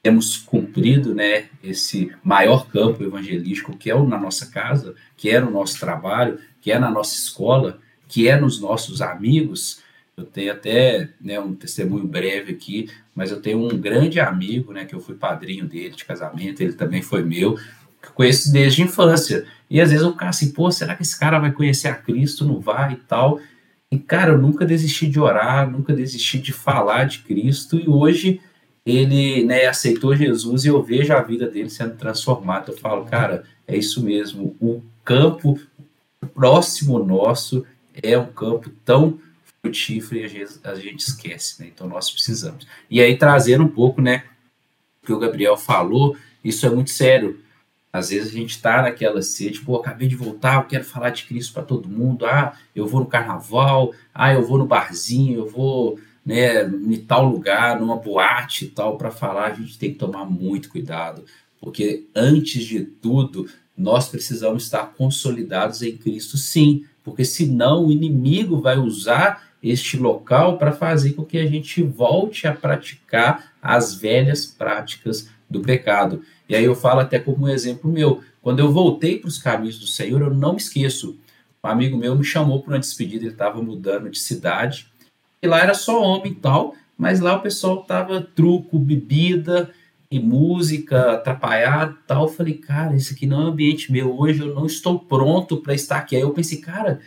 temos cumprido, né, esse maior campo evangelístico que é na nossa casa, que é no nosso trabalho, que é na nossa escola, que é nos nossos amigos? Eu tenho até né, um testemunho breve aqui, mas eu tenho um grande amigo, né, que eu fui padrinho dele de casamento, ele também foi meu, que conheço desde a infância. E às vezes eu fico assim, pô, será que esse cara vai conhecer a Cristo? Não vai e tal. E cara, eu nunca desisti de orar, nunca desisti de falar de Cristo, e hoje ele né, aceitou Jesus e eu vejo a vida dele sendo transformada. Eu falo, cara, é isso mesmo. O campo próximo nosso é um campo tão frutífero e a gente, a gente esquece, né? Então nós precisamos. E aí trazer um pouco, né, o que o Gabriel falou, isso é muito sério. Às vezes a gente está naquela sede, pô, acabei de voltar, eu quero falar de Cristo para todo mundo. Ah, eu vou no carnaval, ah, eu vou no barzinho, eu vou né, em tal lugar, numa boate e tal, para falar, a gente tem que tomar muito cuidado, porque antes de tudo, nós precisamos estar consolidados em Cristo, sim, porque senão o inimigo vai usar este local para fazer com que a gente volte a praticar as velhas práticas do pecado. E aí eu falo até como um exemplo meu. Quando eu voltei para os caminhos do Senhor, eu não me esqueço. Um amigo meu me chamou para uma despedida, ele estava mudando de cidade, e lá era só homem e tal, mas lá o pessoal tava truco, bebida e música, atrapalhado e tal. Eu falei, cara, isso aqui não é ambiente meu, hoje eu não estou pronto para estar aqui. Aí eu pensei, cara,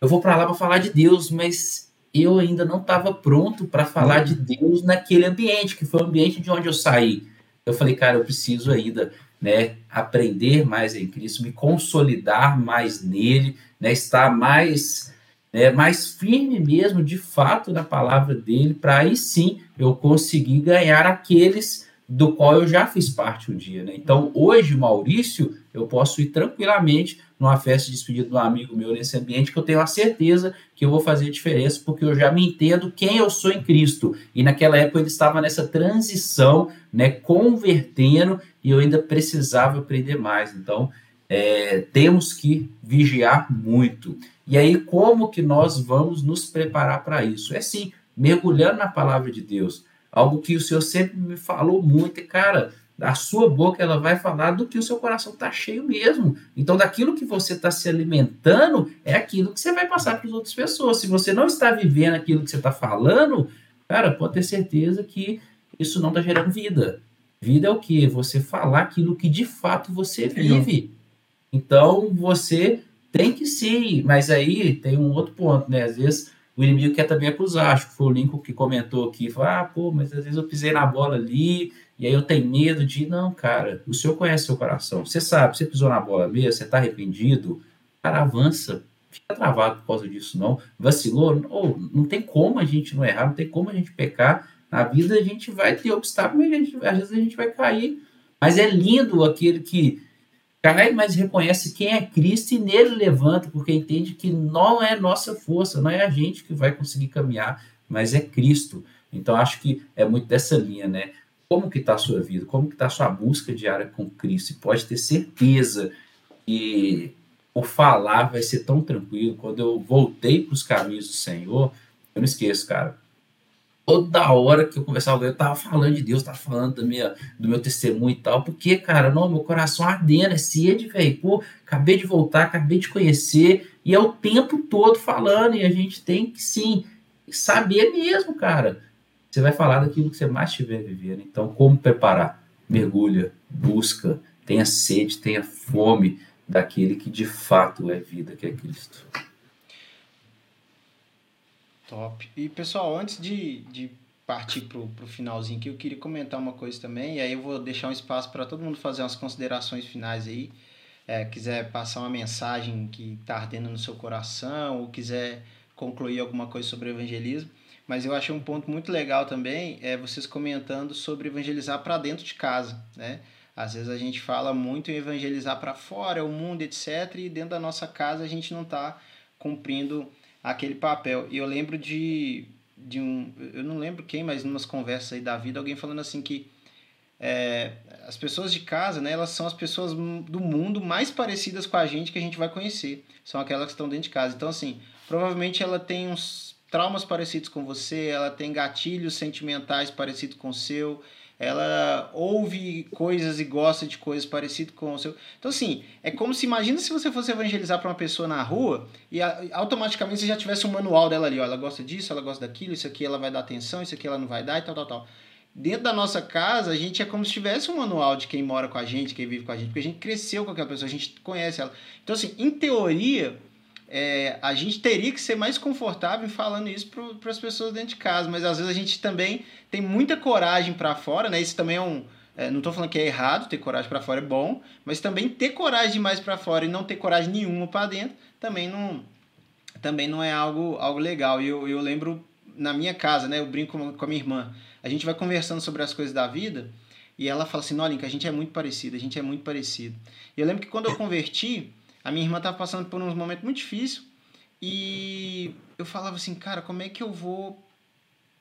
eu vou para lá para falar de Deus, mas eu ainda não estava pronto para falar de Deus naquele ambiente, que foi o ambiente de onde eu saí. Eu falei, cara, eu preciso ainda né, aprender mais em Cristo, me consolidar mais nele, né, estar mais, né, mais firme mesmo, de fato, na palavra dele, para aí sim eu conseguir ganhar aqueles do qual eu já fiz parte um dia. Né? Então, hoje, Maurício, eu posso ir tranquilamente numa festa de despedida de um amigo meu nesse ambiente que eu tenho a certeza que eu vou fazer diferença porque eu já me entendo quem eu sou em Cristo. E naquela época ele estava nessa transição, né, convertendo e eu ainda precisava aprender mais. Então, é, temos que vigiar muito. E aí, como que nós vamos nos preparar para isso? É sim, mergulhando na palavra de Deus. Algo que o Senhor sempre me falou muito, e cara, a sua boca ela vai falar do que o seu coração está cheio mesmo. Então, daquilo que você está se alimentando, é aquilo que você vai passar para as outras pessoas. Se você não está vivendo aquilo que você está falando, cara, pode ter certeza que isso não está gerando vida. Vida é o que? Você falar aquilo que de fato você vive. Então, você tem que sim, mas aí tem um outro ponto, né? Às vezes o inimigo quer também acusar. Acho que foi o Lincoln que comentou aqui. Falou, ah, pô, mas às vezes eu pisei na bola ali e aí eu tenho medo de. Não, cara, o senhor conhece seu coração. Você sabe, você pisou na bola mesmo, você está arrependido. Cara, avança. Fica travado por causa disso, não. Vacilou? Oh, não tem como a gente não errar, não tem como a gente pecar. Na vida a gente vai ter obstáculos, às vezes a gente vai cair. Mas é lindo aquele que cai, mas reconhece quem é Cristo e nele levanta, porque entende que não é nossa força, não é a gente que vai conseguir caminhar, mas é Cristo. Então acho que é muito dessa linha, né? Como que está a sua vida? Como que está a sua busca diária com Cristo? E pode ter certeza que o falar vai ser tão tranquilo. Quando eu voltei para os caminhos do Senhor, eu não esqueço, cara toda hora que eu conversava com ele, eu tava falando de Deus, tava falando da minha, do meu testemunho e tal, porque, cara, não, meu coração ardendo, é sede, velho, pô, acabei de voltar, acabei de conhecer, e é o tempo todo falando, e a gente tem que, sim, saber mesmo, cara. Você vai falar daquilo que você mais estiver vivendo, então, como preparar? Mergulha, busca, tenha sede, tenha fome daquele que de fato é vida, que é Cristo. Top. E pessoal, antes de, de partir para o finalzinho aqui, eu queria comentar uma coisa também, e aí eu vou deixar um espaço para todo mundo fazer umas considerações finais aí. É, quiser passar uma mensagem que está ardendo no seu coração, ou quiser concluir alguma coisa sobre o evangelismo. Mas eu achei um ponto muito legal também, é vocês comentando sobre evangelizar para dentro de casa, né? Às vezes a gente fala muito em evangelizar para fora, o mundo, etc., e dentro da nossa casa a gente não está cumprindo aquele papel. E eu lembro de, de um. Eu não lembro quem, mas em umas conversas aí da vida, alguém falando assim que é, as pessoas de casa, né, elas são as pessoas do mundo mais parecidas com a gente que a gente vai conhecer. São aquelas que estão dentro de casa. Então, assim, provavelmente ela tem uns traumas parecidos com você, ela tem gatilhos sentimentais parecidos com o seu, ela ouve coisas e gosta de coisas parecidas com o seu. Então, assim, é como se, imagina se você fosse evangelizar para uma pessoa na rua e automaticamente você já tivesse um manual dela ali, ó, ela gosta disso, ela gosta daquilo, isso aqui ela vai dar atenção, isso aqui ela não vai dar e tal, tal, tal. Dentro da nossa casa, a gente é como se tivesse um manual de quem mora com a gente, quem vive com a gente, porque a gente cresceu com aquela pessoa, a gente conhece ela. Então, assim, em teoria, é, a gente teria que ser mais confortável falando isso para as pessoas dentro de casa, mas às vezes a gente também tem muita coragem para fora, né? Isso também é um. É, não estou falando que é errado, ter coragem para fora é bom, mas também ter coragem demais para fora e não ter coragem nenhuma para dentro também não, também não é algo, algo legal. E eu, eu lembro na minha casa, né? Eu brinco com a minha irmã. A gente vai conversando sobre as coisas da vida e ela fala assim: Olha, a gente é muito parecido, a gente é muito parecido. E eu lembro que quando eu converti a minha irmã estava passando por um momento muito difícil e eu falava assim, cara, como é que eu vou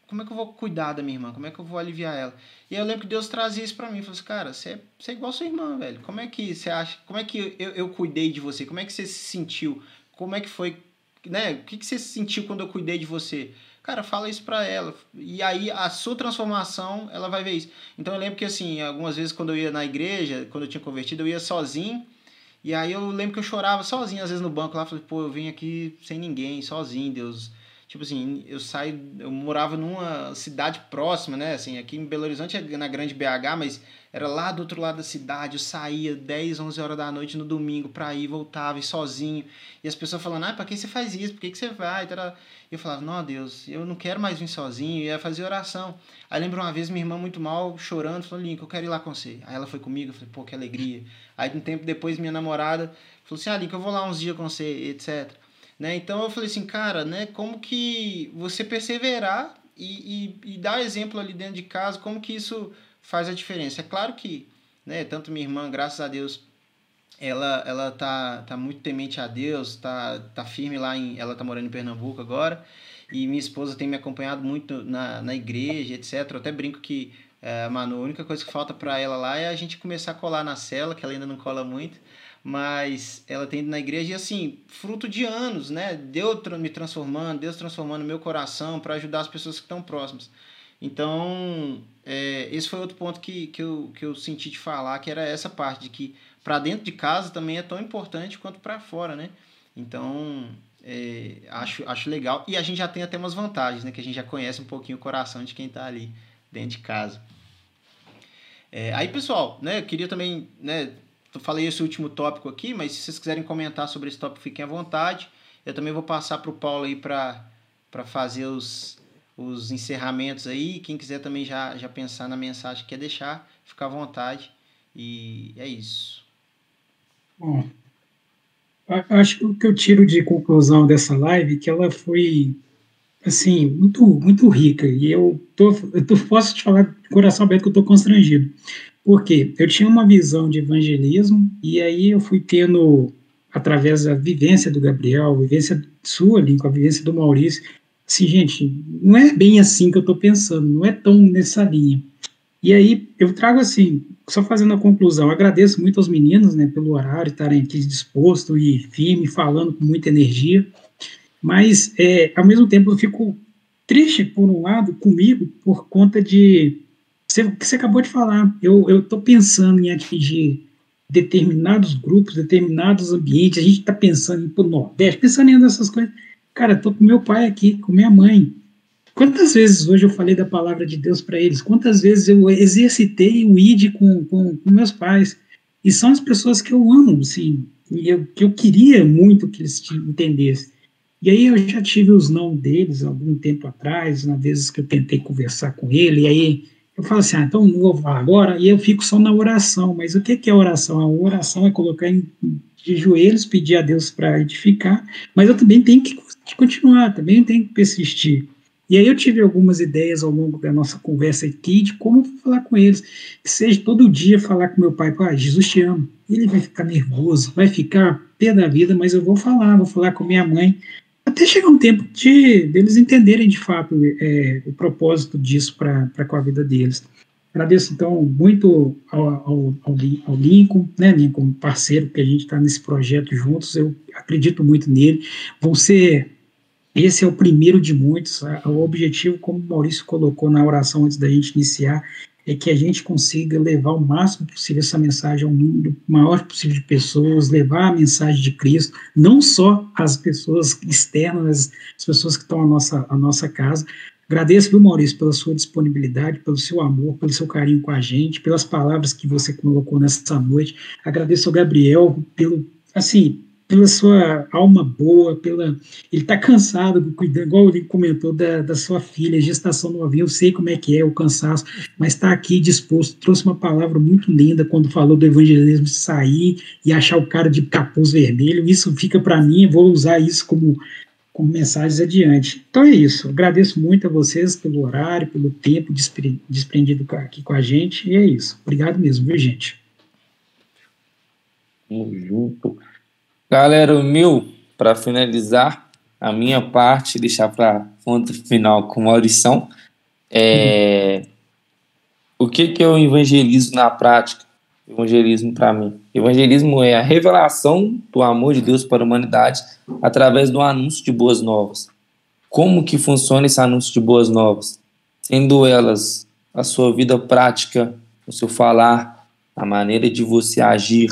como é que eu vou cuidar da minha irmã? Como é que eu vou aliviar ela? E eu lembro que Deus trazia isso para mim. Falou assim, cara, você é, você é igual sua irmã, velho. Como é que você acha? Como é que eu, eu cuidei de você? Como é que você se sentiu? Como é que foi? Né? O que, que você sentiu quando eu cuidei de você? Cara, fala isso pra ela. E aí a sua transformação, ela vai ver isso. Então eu lembro que assim, algumas vezes quando eu ia na igreja, quando eu tinha convertido, eu ia sozinho. E aí eu lembro que eu chorava sozinho, às vezes no banco lá, falei, pô, eu vim aqui sem ninguém, sozinho, Deus. Tipo assim, eu saio, eu morava numa cidade próxima, né? Assim, aqui em Belo Horizonte é na grande BH, mas era lá do outro lado da cidade, eu saía 10, 11 horas da noite no domingo pra ir, voltava, e sozinho. E as pessoas falando, ah, pra que você faz isso? Por que, que você vai? E eu falava, não, Deus, eu não quero mais vir sozinho, e ia fazer oração. Aí lembro uma vez minha irmã muito mal, chorando, falou, Link, eu quero ir lá com você. Aí ela foi comigo, eu falei, pô, que alegria. Aí um tempo depois minha namorada falou assim, ah, Link, eu vou lá uns dias com você, etc. Né? Então eu falei assim, cara, né, como que você perseverar e, e, e dar exemplo ali dentro de casa, como que isso faz a diferença. É claro que, né, tanto minha irmã, graças a Deus, ela ela tá, tá muito temente a Deus, tá, tá firme lá em, ela tá morando em Pernambuco agora, e minha esposa tem me acompanhado muito na, na igreja, etc. Eu até brinco que é, a única coisa que falta para ela lá é a gente começar a colar na cela, que ela ainda não cola muito, mas ela tem ido na igreja e assim, fruto de anos, né? Deus me transformando, Deus transformando meu coração para ajudar as pessoas que estão próximas. Então, é, esse foi outro ponto que, que, eu, que eu senti de falar, que era essa parte de que para dentro de casa também é tão importante quanto para fora, né? Então, é, acho, acho legal. E a gente já tem até umas vantagens, né? Que a gente já conhece um pouquinho o coração de quem está ali dentro de casa. É, aí, pessoal, né? Eu queria também, né? Falei esse último tópico aqui, mas se vocês quiserem comentar sobre esse tópico, fiquem à vontade. Eu também vou passar para o Paulo aí para fazer os, os encerramentos aí. Quem quiser também já, já pensar na mensagem que quer deixar, fica à vontade. E é isso. Bom, acho que o que eu tiro de conclusão dessa live é que ela foi assim muito muito rica. E eu tô, eu tô posso te falar de coração aberto que eu tô constrangido. Porque eu tinha uma visão de evangelismo e aí eu fui tendo através da vivência do Gabriel, vivência sua ali, com a vivência do Maurício, assim, gente, não é bem assim que eu estou pensando, não é tão nessa linha. E aí eu trago assim, só fazendo a conclusão, agradeço muito aos meninos, né, pelo horário, estarem aqui disposto e firme, falando com muita energia, mas é, ao mesmo tempo eu fico triste, por um lado, comigo, por conta de o que você acabou de falar. Eu estou pensando em atingir determinados grupos, determinados ambientes, a gente está pensando em ir para o Nordeste, pensando em essas coisas, Cara, tô com meu pai aqui, com minha mãe. Quantas vezes hoje eu falei da palavra de Deus para eles? Quantas vezes eu exercitei o ID com, com, com, meus pais? E são as pessoas que eu amo, assim, e eu, que eu queria muito que eles entendessem. E aí eu já tive os não deles algum tempo atrás, na vezes que eu tentei conversar com ele, e aí eu falo assim, ah, então não vou falar agora, e eu fico só na oração. Mas o que é oração? A oração é colocar em, de joelhos, pedir a Deus para edificar, mas eu também tenho que continuar, também tenho que persistir. E aí eu tive algumas ideias ao longo da nossa conversa aqui de como falar com eles. Que seja todo dia falar com meu pai, pai, Jesus te ama. Ele vai ficar nervoso, vai ficar pé da vida, mas eu vou falar, vou falar com minha mãe. Até chegar um tempo de deles entenderem de fato é, o propósito disso para com a vida deles. Agradeço, então, muito ao, ao, ao, Lincoln, né, Lincoln, parceiro, que a gente está nesse projeto juntos, eu acredito muito nele. Vão ser esse é o primeiro de muitos. O objetivo, como o Maurício colocou na oração antes da gente iniciar, é que a gente consiga levar o máximo possível essa mensagem ao número maior possível de pessoas, levar a mensagem de Cristo, não só às pessoas externas, as pessoas que estão à nossa, à nossa casa. Agradeço, viu, Maurício, pela sua disponibilidade, pelo seu amor, pelo seu carinho com a gente, pelas palavras que você colocou nessa noite. Agradeço ao Gabriel pelo, assim, pela sua alma boa, pela ele está cansado, cuidando, igual ele comentou da, da sua filha, gestação novinha, eu sei como é que é o cansaço, mas está aqui disposto, trouxe uma palavra muito linda quando falou do evangelismo sair e achar o cara de capuz vermelho, isso fica para mim, vou usar isso como, como mensagens adiante. Então é isso, agradeço muito a vocês pelo horário, pelo tempo desprendido aqui com a gente, e é isso. Obrigado mesmo, viu, gente? Tamo junto. Galera, o meu, para finalizar a minha parte, deixar para final com Maurição, é, uhum. o que, que eu evangelizo na prática? Evangelismo para mim. Evangelismo é a revelação do amor de Deus para a humanidade através do anúncio de boas novas. Como que funciona esse anúncio de boas novas? Sendo elas a sua vida prática, o seu falar, a maneira de você agir,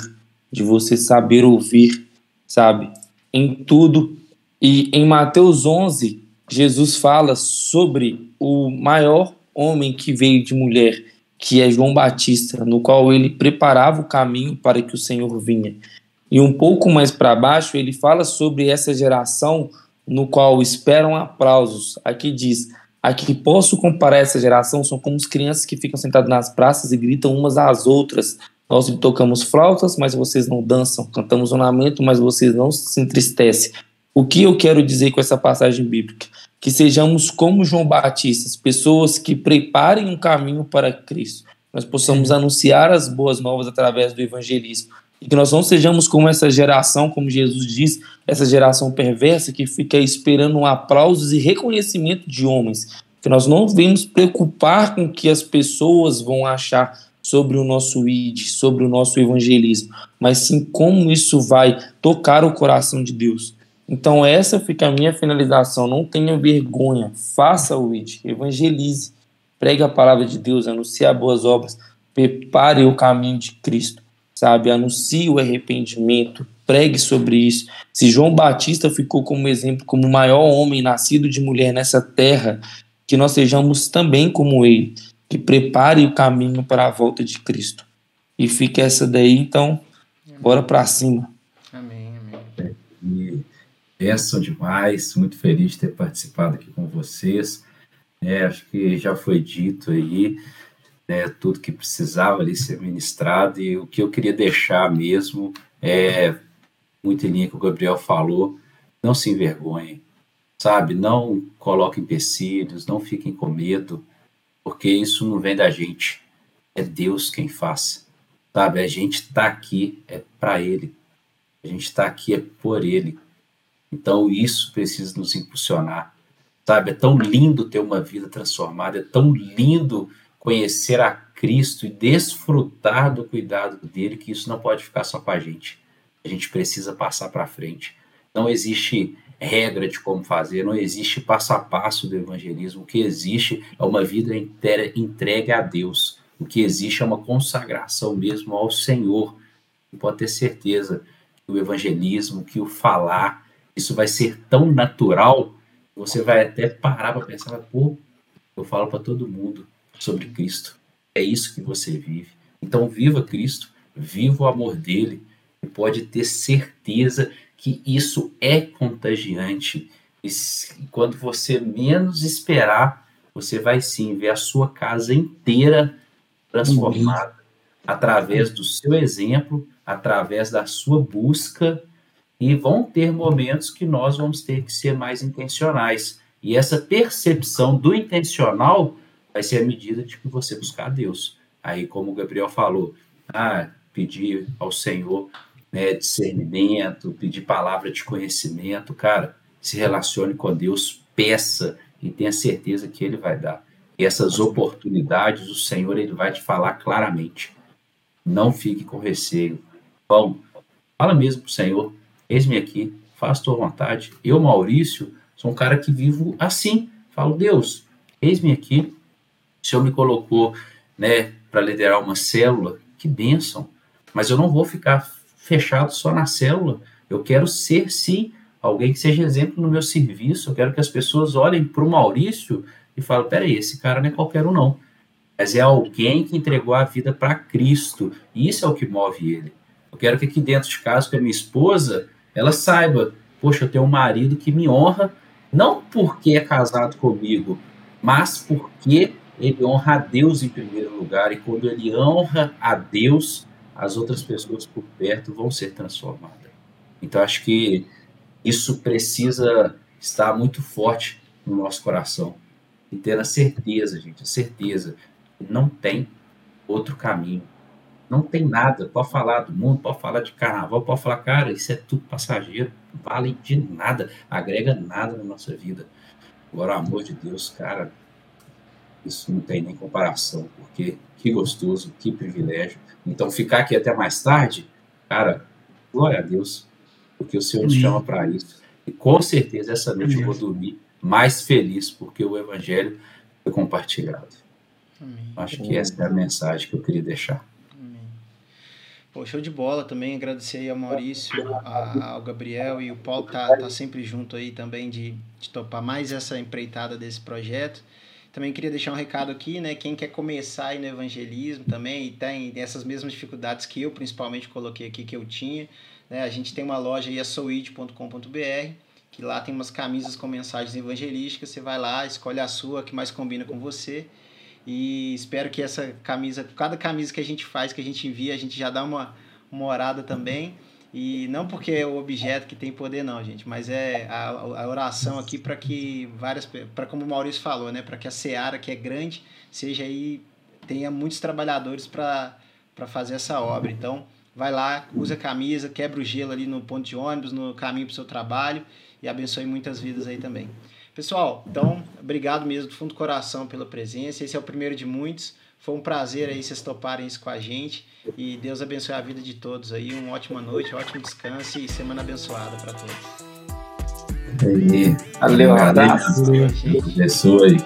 de você saber ouvir, sabe? Em tudo. E em Mateus 11, Jesus fala sobre o maior homem que veio de mulher, que é João Batista, no qual ele preparava o caminho para que o Senhor vinha. E um pouco mais para baixo, ele fala sobre essa geração no qual esperam aplausos. Aqui diz: Aqui posso comparar essa geração são como as crianças que ficam sentadas nas praças e gritam umas às outras, nós tocamos flautas, mas vocês não dançam. Cantamos um lamento, mas vocês não se entristecem. O que eu quero dizer com essa passagem bíblica? Que sejamos como João Batista, pessoas que preparem um caminho para Cristo. Nós possamos anunciar as boas novas através do evangelismo. E que nós não sejamos como essa geração, como Jesus diz, essa geração perversa que fica esperando um aplausos e reconhecimento de homens. Que nós não devemos preocupar com o que as pessoas vão achar, sobre o nosso id, sobre o nosso evangelismo, mas sim como isso vai tocar o coração de Deus. Então essa fica a minha finalização, não tenha vergonha, faça o id, evangelize, pregue a palavra de Deus, anuncie boas obras, prepare o caminho de Cristo, sabe? Anuncie o arrependimento, pregue sobre isso. Se João Batista ficou como exemplo, como o maior homem nascido de mulher nessa terra, que nós sejamos também como ele que prepare o caminho para a volta de Cristo. E fica essa daí, então, amém. bora para cima. Amém, amém. E benção demais, muito feliz de ter participado aqui com vocês. É, acho que já foi dito aí né, tudo que precisava ali ser ministrado e o que eu queria deixar mesmo é muito em linha que o Gabriel falou, não se envergonhem, sabe? Não coloquem empecilhos, não fiquem com medo, porque isso não vem da gente, é Deus quem faz, sabe? A gente está aqui é para Ele, a gente está aqui é por Ele. Então isso precisa nos impulsionar, sabe? É tão lindo ter uma vida transformada, é tão lindo conhecer a Cristo e desfrutar do cuidado dele que isso não pode ficar só com a gente. A gente precisa passar para frente. Não existe regra de como fazer, não existe passo a passo do evangelismo. O que existe é uma vida inteira entregue a Deus. O que existe é uma consagração mesmo ao Senhor. E pode ter certeza que o evangelismo, que o falar, isso vai ser tão natural você vai até parar para pensar, pô, eu falo para todo mundo sobre Cristo. É isso que você vive. Então viva Cristo, viva o amor dele e pode ter certeza que isso é contagiante E quando você menos esperar, você vai sim ver a sua casa inteira transformada uhum. através do seu exemplo, através da sua busca. E vão ter momentos que nós vamos ter que ser mais intencionais. E essa percepção do intencional vai ser a medida de que você buscar Deus. Aí, como o Gabriel falou, ah, pedir ao Senhor né, discernimento, pedir palavra de conhecimento, cara, se relacione com Deus, peça e tenha certeza que Ele vai dar. E essas oportunidades, o Senhor ele vai te falar claramente. Não fique com receio. Bom, fala mesmo para o Senhor, eis-me aqui, faz tua vontade. Eu, Maurício, sou um cara que vivo assim. Falo, Deus, eis-me aqui. O Senhor me colocou né, para liderar uma célula, que bênção. Mas eu não vou ficar fechado só na célula. Eu quero ser, sim, alguém que seja exemplo no meu serviço. Eu quero que as pessoas olhem para o Maurício e falem: peraí, esse cara não é qualquer um, não. Mas é alguém que entregou a vida para Cristo. E isso é o que move ele. Eu quero que aqui dentro de casa, com a minha esposa, ela saiba: poxa, eu tenho um marido que me honra, não porque é casado comigo, mas porque ele honra a Deus em primeiro lugar. E quando ele honra a Deus, as outras pessoas por perto vão ser transformadas. Então, acho que isso precisa estar muito forte no nosso coração. E ter a certeza, gente, a certeza que não tem outro caminho. Não tem nada. Pode falar do mundo, pode falar de carnaval, pode falar, cara, isso é tudo passageiro. Vale de nada, agrega nada na nossa vida. Agora, o amor de Deus, cara, isso não tem nem comparação, porque que gostoso, que privilégio então, ficar aqui até mais tarde, cara, glória a Deus, porque o Senhor nos chama para isso. E com certeza essa noite eu vou dormir mais feliz, porque o Evangelho foi compartilhado. Amém. Acho que essa é a mensagem que eu queria deixar. Amém. Pô, show de bola também, agradecer aí ao Maurício, a, ao Gabriel e o Paulo tá, tá sempre junto aí também de, de topar mais essa empreitada desse projeto. Também queria deixar um recado aqui, né? Quem quer começar aí no evangelismo também e tem essas mesmas dificuldades que eu principalmente coloquei aqui que eu tinha, né? A gente tem uma loja aí, souid.com.br, que lá tem umas camisas com mensagens evangelísticas. Você vai lá, escolhe a sua que mais combina com você. E espero que essa camisa, cada camisa que a gente faz, que a gente envia, a gente já dá uma, uma orada também. E não porque é o objeto que tem poder, não, gente, mas é a, a oração aqui para que várias, para como o Maurício falou, né, para que a seara, que é grande, seja aí, tenha muitos trabalhadores para fazer essa obra. Então, vai lá, usa a camisa, quebra o gelo ali no ponto de ônibus, no caminho para o seu trabalho e abençoe muitas vidas aí também. Pessoal, então, obrigado mesmo do fundo do coração pela presença. Esse é o primeiro de muitos. Foi um prazer aí vocês toparem isso com a gente. E Deus abençoe a vida de todos aí. Uma ótima noite, um ótimo descanso e semana abençoada para todos. Valeu, um abraço. Deus abençoe.